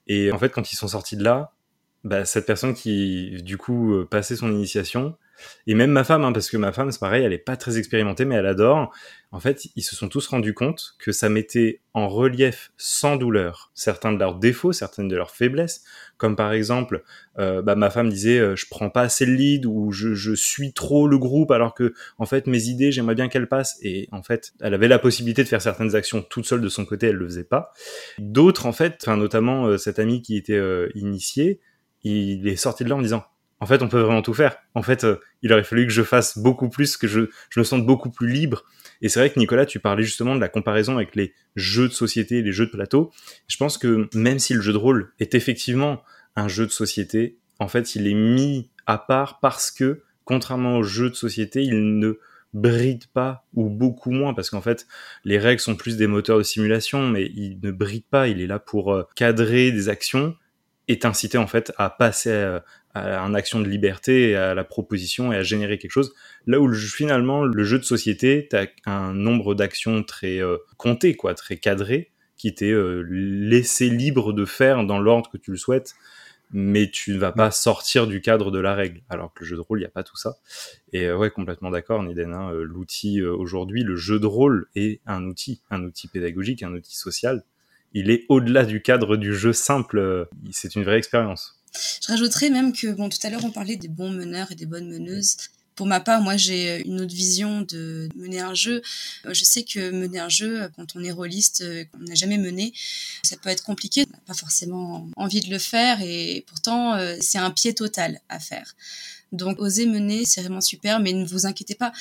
Et en fait, quand ils sont sortis de là, bah, cette personne qui, du coup, euh, passait son initiation, et même ma femme, hein, parce que ma femme, c'est pareil, elle est pas très expérimentée, mais elle adore. En fait, ils se sont tous rendus compte que ça mettait en relief sans douleur certains de leurs défauts, certaines de leurs faiblesses, comme par exemple, euh, bah, ma femme disait euh, je prends pas assez le lead ou je, suis trop le groupe alors que en fait mes idées j'aimerais bien qu'elles passent et en fait elle avait la possibilité de faire certaines actions toute seule de son côté, elle le faisait pas. D'autres en fait, notamment euh, cet ami qui était initié, il est sorti de là en disant en fait, on peut vraiment tout faire. En fait, euh, il aurait fallu que je fasse beaucoup plus, que je, je me sente beaucoup plus libre. Et c'est vrai que Nicolas, tu parlais justement de la comparaison avec les jeux de société, les jeux de plateau. Je pense que même si le jeu de rôle est effectivement un jeu de société, en fait, il est mis à part parce que, contrairement aux jeux de société, il ne bride pas ou beaucoup moins parce qu'en fait les règles sont plus des moteurs de simulation mais il ne bride pas il est là pour euh, cadrer des actions et t'inciter en fait à passer euh, à une action de liberté, à la proposition et à générer quelque chose. Là où finalement le jeu de société, tu un nombre d'actions très euh, compté, quoi, très cadré, qui t'est euh, laissé libre de faire dans l'ordre que tu le souhaites, mais tu ne vas pas sortir du cadre de la règle. Alors que le jeu de rôle, il n'y a pas tout ça. Et euh, ouais, complètement d'accord, Niden. Hein, euh, L'outil aujourd'hui, le jeu de rôle est un outil, un outil pédagogique, un outil social. Il est au-delà du cadre du jeu simple. C'est une vraie expérience. Je rajouterais même que, bon, tout à l'heure, on parlait des bons meneurs et des bonnes meneuses. Pour ma part, moi, j'ai une autre vision de mener un jeu. Euh, je sais que mener un jeu, quand on est rôliste, euh, qu'on n'a jamais mené, ça peut être compliqué. On n'a pas forcément envie de le faire et pourtant, euh, c'est un pied total à faire. Donc, oser mener, c'est vraiment super, mais ne vous inquiétez pas.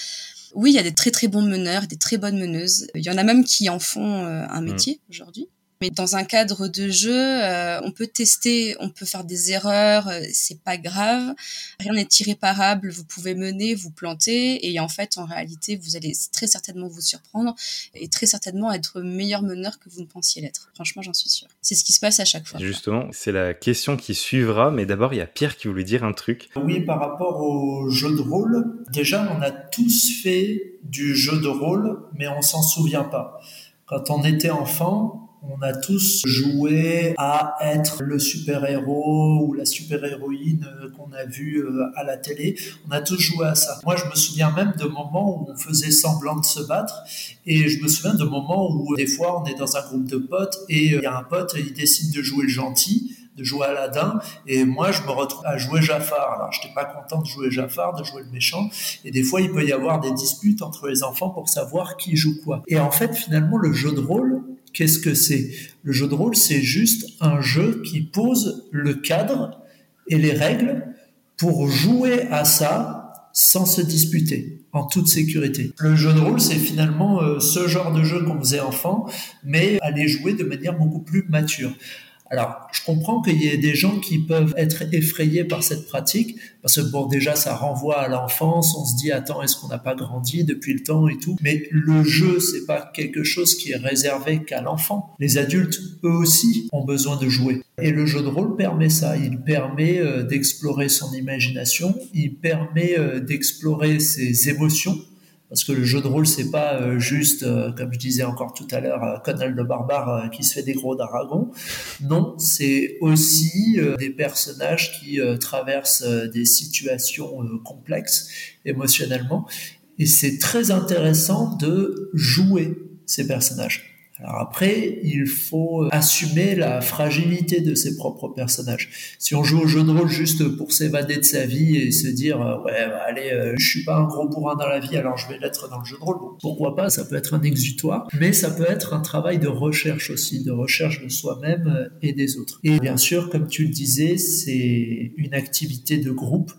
Oui, il y a des très très bons meneurs, des très bonnes meneuses. Il y en a même qui en font un mmh. métier aujourd'hui. Mais dans un cadre de jeu, euh, on peut tester, on peut faire des erreurs, euh, c'est pas grave. Rien n'est irréparable. Vous pouvez mener, vous planter, et en fait, en réalité, vous allez très certainement vous surprendre et très certainement être meilleur meneur que vous ne pensiez l'être. Franchement, j'en suis sûr. C'est ce qui se passe à chaque fois. Justement, c'est la question qui suivra, mais d'abord, il y a Pierre qui voulait dire un truc. Oui, par rapport au jeu de rôle, déjà, on a tous fait du jeu de rôle, mais on s'en souvient pas. Quand on était enfant, on a tous joué à être le super-héros ou la super-héroïne euh, qu'on a vu euh, à la télé. On a tous joué à ça. Moi, je me souviens même de moments où on faisait semblant de se battre. Et je me souviens de moments où, des fois, on est dans un groupe de potes et euh, il y a un pote, il décide de jouer le gentil de jouer Aladdin et moi je me retrouve à jouer Jafar. Alors je n'étais pas content de jouer Jafar, de jouer le méchant et des fois il peut y avoir des disputes entre les enfants pour savoir qui joue quoi. Et en fait finalement le jeu de rôle Qu'est-ce que c'est? Le jeu de rôle, c'est juste un jeu qui pose le cadre et les règles pour jouer à ça sans se disputer, en toute sécurité. Le jeu de rôle, c'est finalement euh, ce genre de jeu qu'on faisait enfant, mais aller jouer de manière beaucoup plus mature. Alors, je comprends qu'il y ait des gens qui peuvent être effrayés par cette pratique, parce que bon, déjà, ça renvoie à l'enfance, on se dit, attends, est-ce qu'on n'a pas grandi depuis le temps et tout? Mais le jeu, c'est pas quelque chose qui est réservé qu'à l'enfant. Les adultes, eux aussi, ont besoin de jouer. Et le jeu de rôle permet ça. Il permet euh, d'explorer son imagination, il permet euh, d'explorer ses émotions parce que le jeu de rôle c'est pas euh, juste euh, comme je disais encore tout à l'heure euh, Conan le barbare qui se fait des gros dragons. Non c'est aussi des personnages qui traversent des situations complexes émotionnellement. Et c'est très intéressant de jouer ces personnages alors après, il faut assumer la fragilité de ses propres personnages. Si on joue au jeu de rôle juste pour s'évader de sa vie et se dire euh, ouais bah, allez euh, je suis pas un gros bourrin dans la vie alors je vais l'être dans le jeu de rôle, pourquoi pas Ça peut être un exutoire, mais ça peut être un travail de recherche aussi, de recherche de soi-même et des autres. Et bien sûr, comme tu le disais, c'est une activité de groupe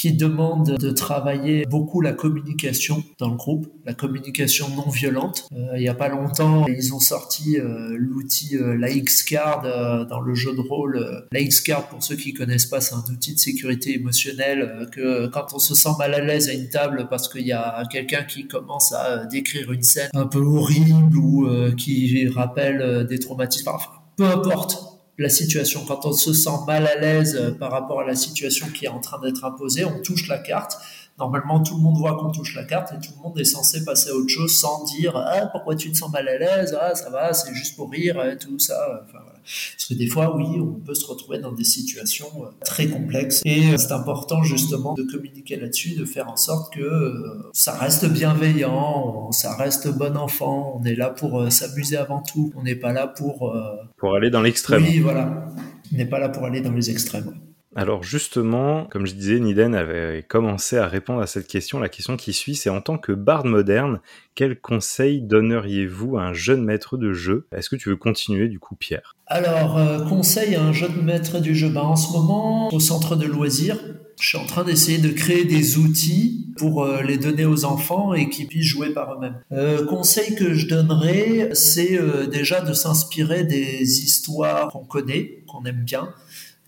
qui demande de travailler beaucoup la communication dans le groupe, la communication non violente. Euh, il n'y a pas longtemps, ils ont sorti euh, l'outil euh, la X-Card euh, dans le jeu de rôle. La X-Card, pour ceux qui connaissent pas, c'est un outil de sécurité émotionnelle que quand on se sent mal à l'aise à une table parce qu'il y a quelqu'un qui commence à décrire une scène un peu horrible ou qui rappelle des traumatismes, enfin, peu importe la situation. Quand on se sent mal à l'aise euh, par rapport à la situation qui est en train d'être imposée, on touche la carte. Normalement, tout le monde voit qu'on touche la carte et tout le monde est censé passer à autre chose sans dire ah pourquoi tu te sens mal à l'aise? Ah ça va c'est juste pour rire et tout ça. Enfin, voilà. Parce que des fois, oui, on peut se retrouver dans des situations euh, très complexes et euh, c'est important justement de communiquer là-dessus, de faire en sorte que ça reste bienveillant, ça reste bon enfant. On est là pour s'amuser avant tout. On n'est pas là pour pour aller dans l'extrême. Oui, voilà. On n'est pas là pour aller dans les extrêmes. Alors justement, comme je disais, Niden avait commencé à répondre à cette question. La question qui suit, c'est en tant que barde moderne, quel conseil donneriez-vous à un jeune maître de jeu? Est-ce que tu veux continuer du coup, Pierre? Alors, euh, conseil à un jeune maître du jeu, ben, en ce moment, au centre de loisirs, je suis en train d'essayer de créer des outils pour euh, les donner aux enfants et qu'ils puissent jouer par eux-mêmes. Euh, conseil que je donnerais, c'est déjà de s'inspirer des histoires qu'on connaît, qu'on aime bien.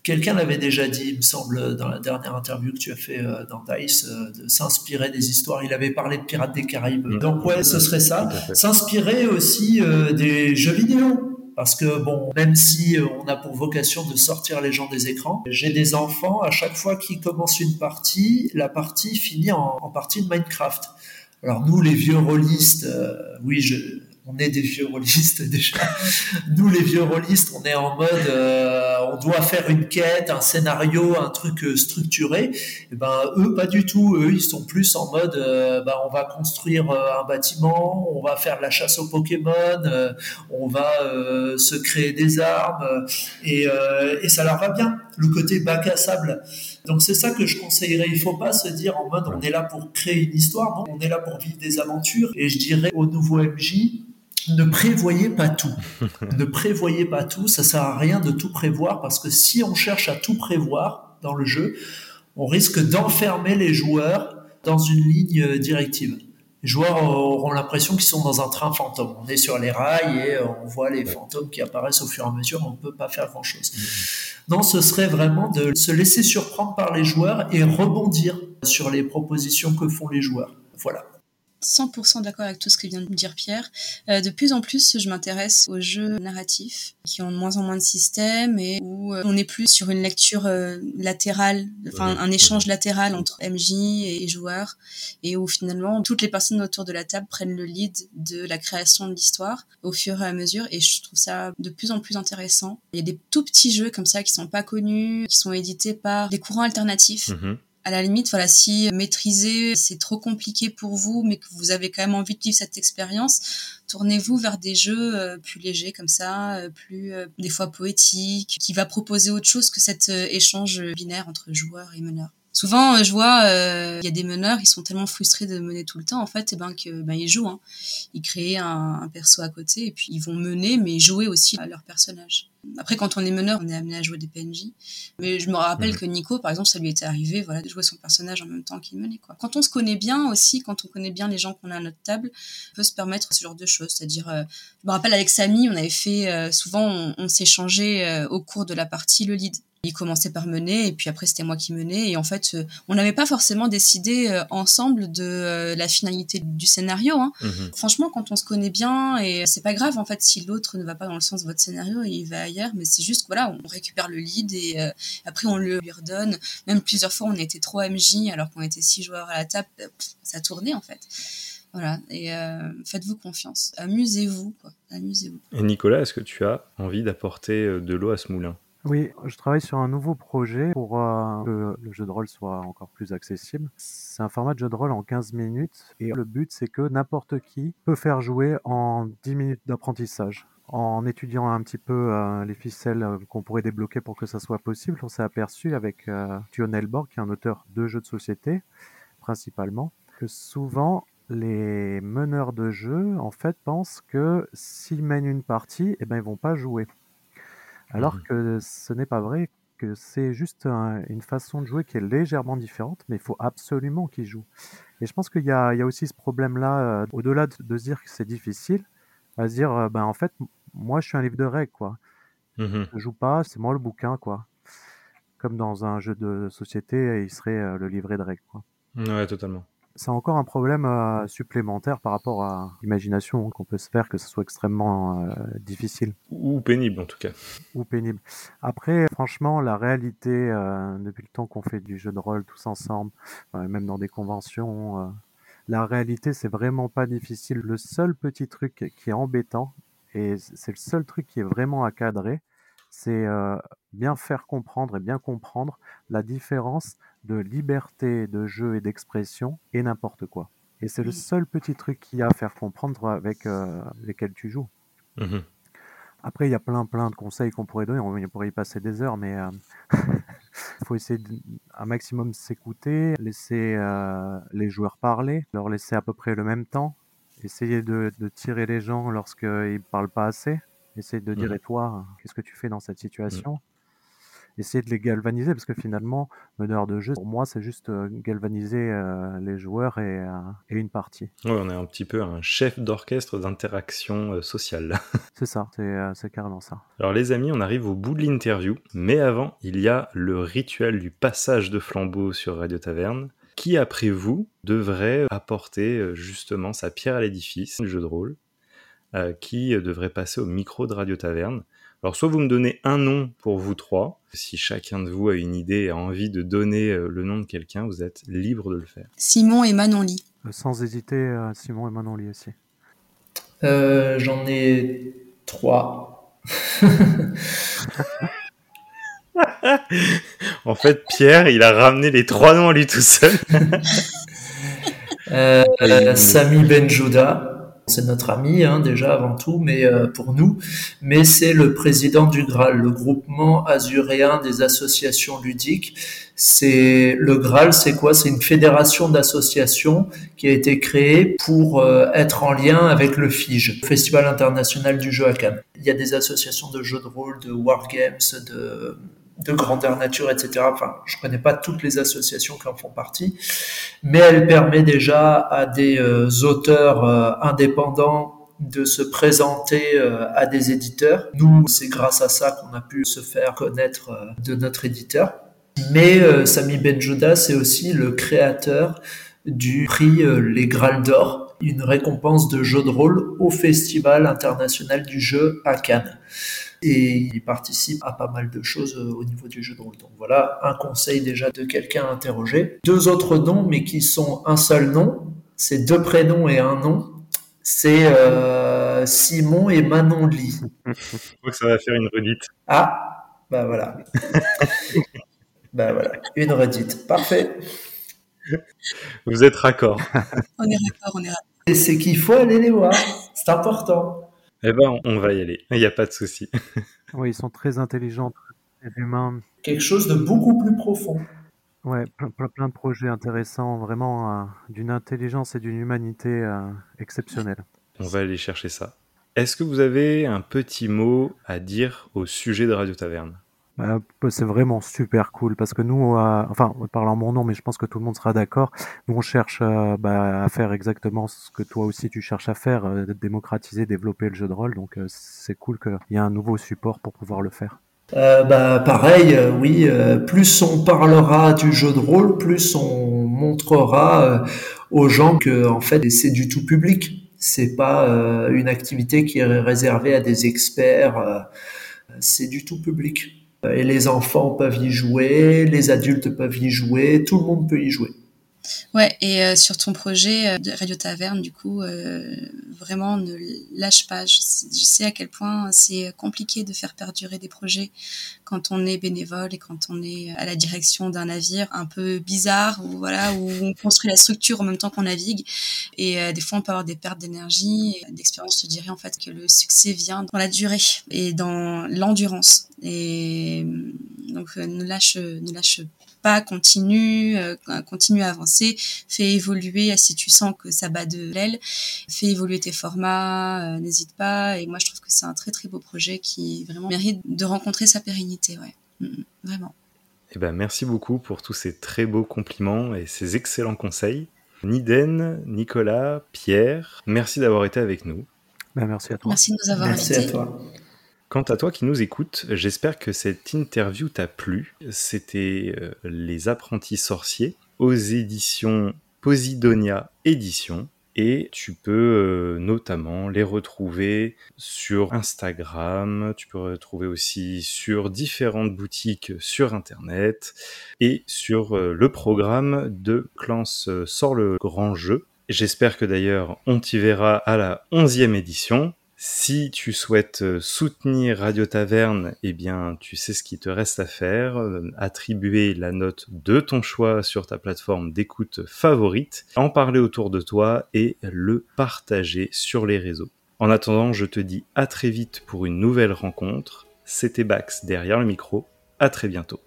Quelqu'un l'avait déjà dit, il me semble, dans la dernière interview que tu as fait euh, dans Dice, euh, de s'inspirer des histoires. Il avait parlé de Pirates des Caraïbes. Mm. Donc ouais, ce serait ça. S'inspirer aussi euh, des jeux vidéo. Parce que bon, même si on a pour vocation de sortir les gens des écrans, j'ai des enfants, à chaque fois qu'ils commencent une partie, la partie finit en, en partie de Minecraft. Alors nous, les vieux rôlistes, oui, je, on est des vieux rôlistes déjà. Nous, les vieux rôlistes, on est en mode, euh, on doit faire une quête, un scénario, un truc euh, structuré. Et eh ben eux, pas du tout. Eux, ils sont plus en mode, euh, ben, on va construire un bâtiment, on va faire la chasse aux Pokémon, on va se créer des armes, et, et ça leur va bien. Le côté bac à sable. Donc c'est ça que je conseillerais. Il faut pas se dire en mode on est là pour créer une histoire, non, on est là pour vivre des aventures. Et je dirais au nouveau MJ, ne prévoyez pas tout. ne prévoyez pas tout. Ça sert à rien de tout prévoir parce que si on cherche à tout prévoir dans le jeu, on risque d'enfermer les joueurs dans une ligne directive. Les joueurs auront l'impression qu'ils sont dans un train fantôme. On est sur les rails et on voit les fantômes qui apparaissent au fur et à mesure. On ne peut pas faire grand chose. Non, ce serait vraiment de se laisser surprendre par les joueurs et rebondir sur les propositions que font les joueurs. Voilà. 100% d'accord avec tout ce que vient de dire Pierre. Euh, de plus en plus, je m'intéresse aux jeux narratifs qui ont de moins en moins de systèmes et où euh, on est plus sur une lecture euh, latérale, enfin un échange latéral entre MJ et joueurs et où finalement toutes les personnes autour de la table prennent le lead de la création de l'histoire au fur et à mesure et je trouve ça de plus en plus intéressant. Il y a des tout petits jeux comme ça qui sont pas connus, qui sont édités par des courants alternatifs. Mm-hmm à la limite, voilà, si maîtriser c'est trop compliqué pour vous, mais que vous avez quand même envie de vivre cette expérience, tournez-vous vers des jeux euh, plus légers comme ça, euh, plus euh, des fois poétiques, qui va proposer autre chose que cet échange binaire entre joueurs et meneurs. Souvent, euh, je vois, euh, il y a des meneurs, ils sont tellement frustrés de mener tout le temps, en fait, et ben que ben ils jouent. Hein. Ils créent un, un, perso à côté et puis ils vont mener, mais jouer aussi à leur personnage. Après, quand on est meneur, on est amené à jouer des PNJ. Mais je me rappelle que Nico, par exemple, ça lui était arrivé, voilà, de jouer son personnage en même temps qu'il menait. Quoi. Quand on se connaît bien aussi, quand on connaît bien les gens qu'on a à notre table, on peut se permettre ce genre de choses. C'est-à-dire, euh, je me rappelle avec Samy, on avait fait, souvent, on, on s'échangeait au cours de la partie le lead. Il commençait par mener et puis après c'était moi qui menais et en fait euh, on n'avait pas forcément décidé euh, ensemble de euh, la finalité du scénario. Hein. Mhm. Franchement quand on se connaît bien et c'est pas grave en fait si l'autre ne va pas dans le sens de votre scénario il va ailleurs mais c'est juste voilà on récupère le lead et après on le lui redonne. Même plusieurs fois on était trop MJ alors qu'on était six joueurs à la table ça tournait en fait. Voilà, et faites-vous confiance. Amusez-vous, quoi. Amusez-vous. Et Nicolas, est-ce que tu as envie d'apporter de l'eau à ce moulin? Oui, je travaille sur un nouveau projet pour euh, que le jeu de rôle soit encore plus accessible. C'est un format de jeu de rôle en 15 minutes et le but c'est que n'importe qui peut faire jouer en 10 minutes d'apprentissage. En étudiant un petit peu euh, les ficelles euh, qu'on pourrait débloquer pour que ça soit possible, on s'est aperçu avec euh, Borg, qui est un auteur de jeux de société principalement, que souvent les meneurs de jeu en fait pensent que s'ils mènent une partie, eh ben ils vont pas jouer. Alors mmh. que ce n'est pas vrai, que c'est juste une façon de jouer qui est légèrement différente, mais il faut absolument qu'ils jouent. Et je pense qu'il y, a, aussi ce problème-là, euh, au-delà de, dire que c'est difficile, à se dire, euh, ben en fait, moi je suis un livre de règles, quoi. Mmh je joue pas, c'est moi le bouquin, quoi. Comme dans un jeu de société, il serait euh, le livret de règles, quoi. Ouais, totalement c'est encore un problème euh, supplémentaire par rapport à l'imagination qu'on peut se faire que ce soit extrêmement euh, difficile. Ou pénible en tout cas. Ou pénible. Après, franchement, la réalité, euh, depuis le temps qu'on fait du jeu de rôle tous ensemble, même dans des conventions, la réalité, c'est vraiment pas difficile. Le seul petit truc qui est embêtant, et c'est le seul truc qui est vraiment à cadrer, c'est bien faire comprendre et bien comprendre la différence de liberté de jeu et d'expression et n'importe quoi. Et c'est le seul petit truc qu'il y a à faire comprendre avec euh, lesquels tu joues. Mmh Après, il y a plein plein de conseils qu'on pourrait donner, on, pourrait y passer des heures, mais il euh, faut essayer de, un maximum s'écouter, laisser euh, les joueurs parler, leur laisser à peu près le même temps, essayer de, tirer les gens lorsqu'ils ne parlent pas assez, essayer de dire, mmh et toi, qu'est-ce que tu fais dans cette situation? Essayer de les galvaniser parce que finalement, meneur de jeu, pour moi, c'est juste euh, galvaniser euh, les joueurs et, euh, et, une partie. Oui, on est un petit peu un chef d'orchestre d'interaction sociale. c'est ça, c'est carrément ça. Alors les amis, on arrive au bout de l'interview, mais avant, il y a le rituel du passage de flambeau sur Radio Taverne. Qui, après vous, devrait apporter justement sa pierre à l'édifice, le jeu de rôle, qui devrait passer au micro de Radio Taverne alors soit vous me donnez un nom pour vous trois, si chacun de vous a une idée et a envie de donner euh, le nom de quelqu'un, vous êtes libre de le faire. Simon et Manon Lee. Euh, sans hésiter, euh, Simon et Manon Lee aussi. J'en ai trois. en fait, Pierre, il a ramené les trois noms à lui tout seul. Sami Benjouda. C'est notre ami hein, déjà avant tout, mais euh, pour nous, mais c'est le président du Graal, le groupement azuréen des associations ludiques. C'est le Graal, c'est quoi? C'est une fédération d'associations qui a été créée pour euh, être en lien avec le FIGE, Festival international du jeu à Cannes. Il y a des associations de jeux de rôle, de wargames, de de grandeur nature, etc. Enfin, je connais pas toutes les associations qui en font partie, mais elle permet déjà à des euh, auteurs euh, indépendants de se présenter euh, à des éditeurs. Nous, c'est grâce à ça qu'on a pu se faire connaître de notre éditeur. Mais Sami Benjouda, c'est aussi le créateur du prix Les Graals d'Or, une récompense de jeu de rôle au Festival international du jeu à Cannes et il participe à pas mal de choses euh, au niveau du jeu de rôle. Donc voilà un conseil déjà de quelqu'un à interroger. Deux autres noms, mais qui sont un seul nom, c'est deux prénoms et un nom. C'est euh, Simon et Manon Lee. Je crois que ça va faire une redite. Ah, bah voilà. bah voilà, une redite. Parfait. Vous êtes raccord. on est raccord, on est raccord. Et c'est qu'il faut aller les voir. C'est important. Eh ben, on va y aller. Il n'y a pas de souci. oui, ils sont très intelligents, très humains. Quelque chose de beaucoup plus profond. Ouais, plein, de projets intéressants, vraiment d'une intelligence et d'une humanité exceptionnelle. On va aller chercher ça. Est-ce que vous avez un petit mot à dire au sujet de Radio Taverne? Bah, bah, c'est vraiment super cool parce que nous, euh, enfin, parlant mon nom, mais je pense que tout le monde sera d'accord. Nous, on cherche euh, bah, à faire exactement ce que toi aussi tu cherches à faire, euh, démocratiser, développer le jeu de rôle. Donc, c'est cool qu'il y ait un nouveau support pour pouvoir le faire. bah, pareil, oui. plus on parlera du jeu de rôle, plus on montrera aux gens que en fait, c'est du tout public c'est pas euh, une activité qui est réservée à des experts, euh, c'est du tout public. Et les enfants peuvent y jouer, les adultes peuvent y jouer, tout le monde peut y jouer. Ouais, et euh, sur ton projet euh, de Radio Taverne, du coup, euh, vraiment ne lâche pas. Je, sais à quel point c'est compliqué de faire perdurer des projets quand on est bénévole et quand on est à la direction d'un navire un peu bizarre ou voilà où on construit la structure en même temps qu'on navigue. Et des fois, on peut avoir des pertes d'énergie, d'expérience. Je dirais en fait que le succès vient dans la durée et dans l'endurance. Et donc, ne lâche, ne lâche pas, continue, euh, continue à avancer, fais évoluer si tu sens que ça bat de l'aile, fais évoluer tes formats, euh, n'hésite pas. Et moi, je trouve que c'est un très très beau projet qui vraiment mérite de rencontrer sa pérennité, ouais, mm, mm, vraiment. Eh ben, merci beaucoup pour tous ces très beaux compliments et ces excellents conseils. Niden, Nicolas, Pierre, merci d'avoir été avec nous. Ben, merci à toi. Merci de nous avoir merci à toi. Quant à toi qui nous écoutes, j'espère que cette interview t'a plu. C'était euh, Les apprentis sorciers aux éditions Posidonia Éditions. Et tu peux euh, notamment les retrouver sur Instagram, tu peux retrouver aussi sur différentes boutiques sur Internet et sur euh, le programme de Clans sort le grand jeu. J'espère que d'ailleurs on t'y verra à la 11e édition. Si tu souhaites euh, soutenir Radio Taverne, eh bien, tu sais ce qu'il te reste à faire. Euh, attribuer la note de ton choix sur ta plateforme d'écoute favorite, en parler autour de toi et le partager sur les réseaux. En attendant, je te dis à très vite pour une nouvelle rencontre. C'était Bax derrière le micro. À très bientôt.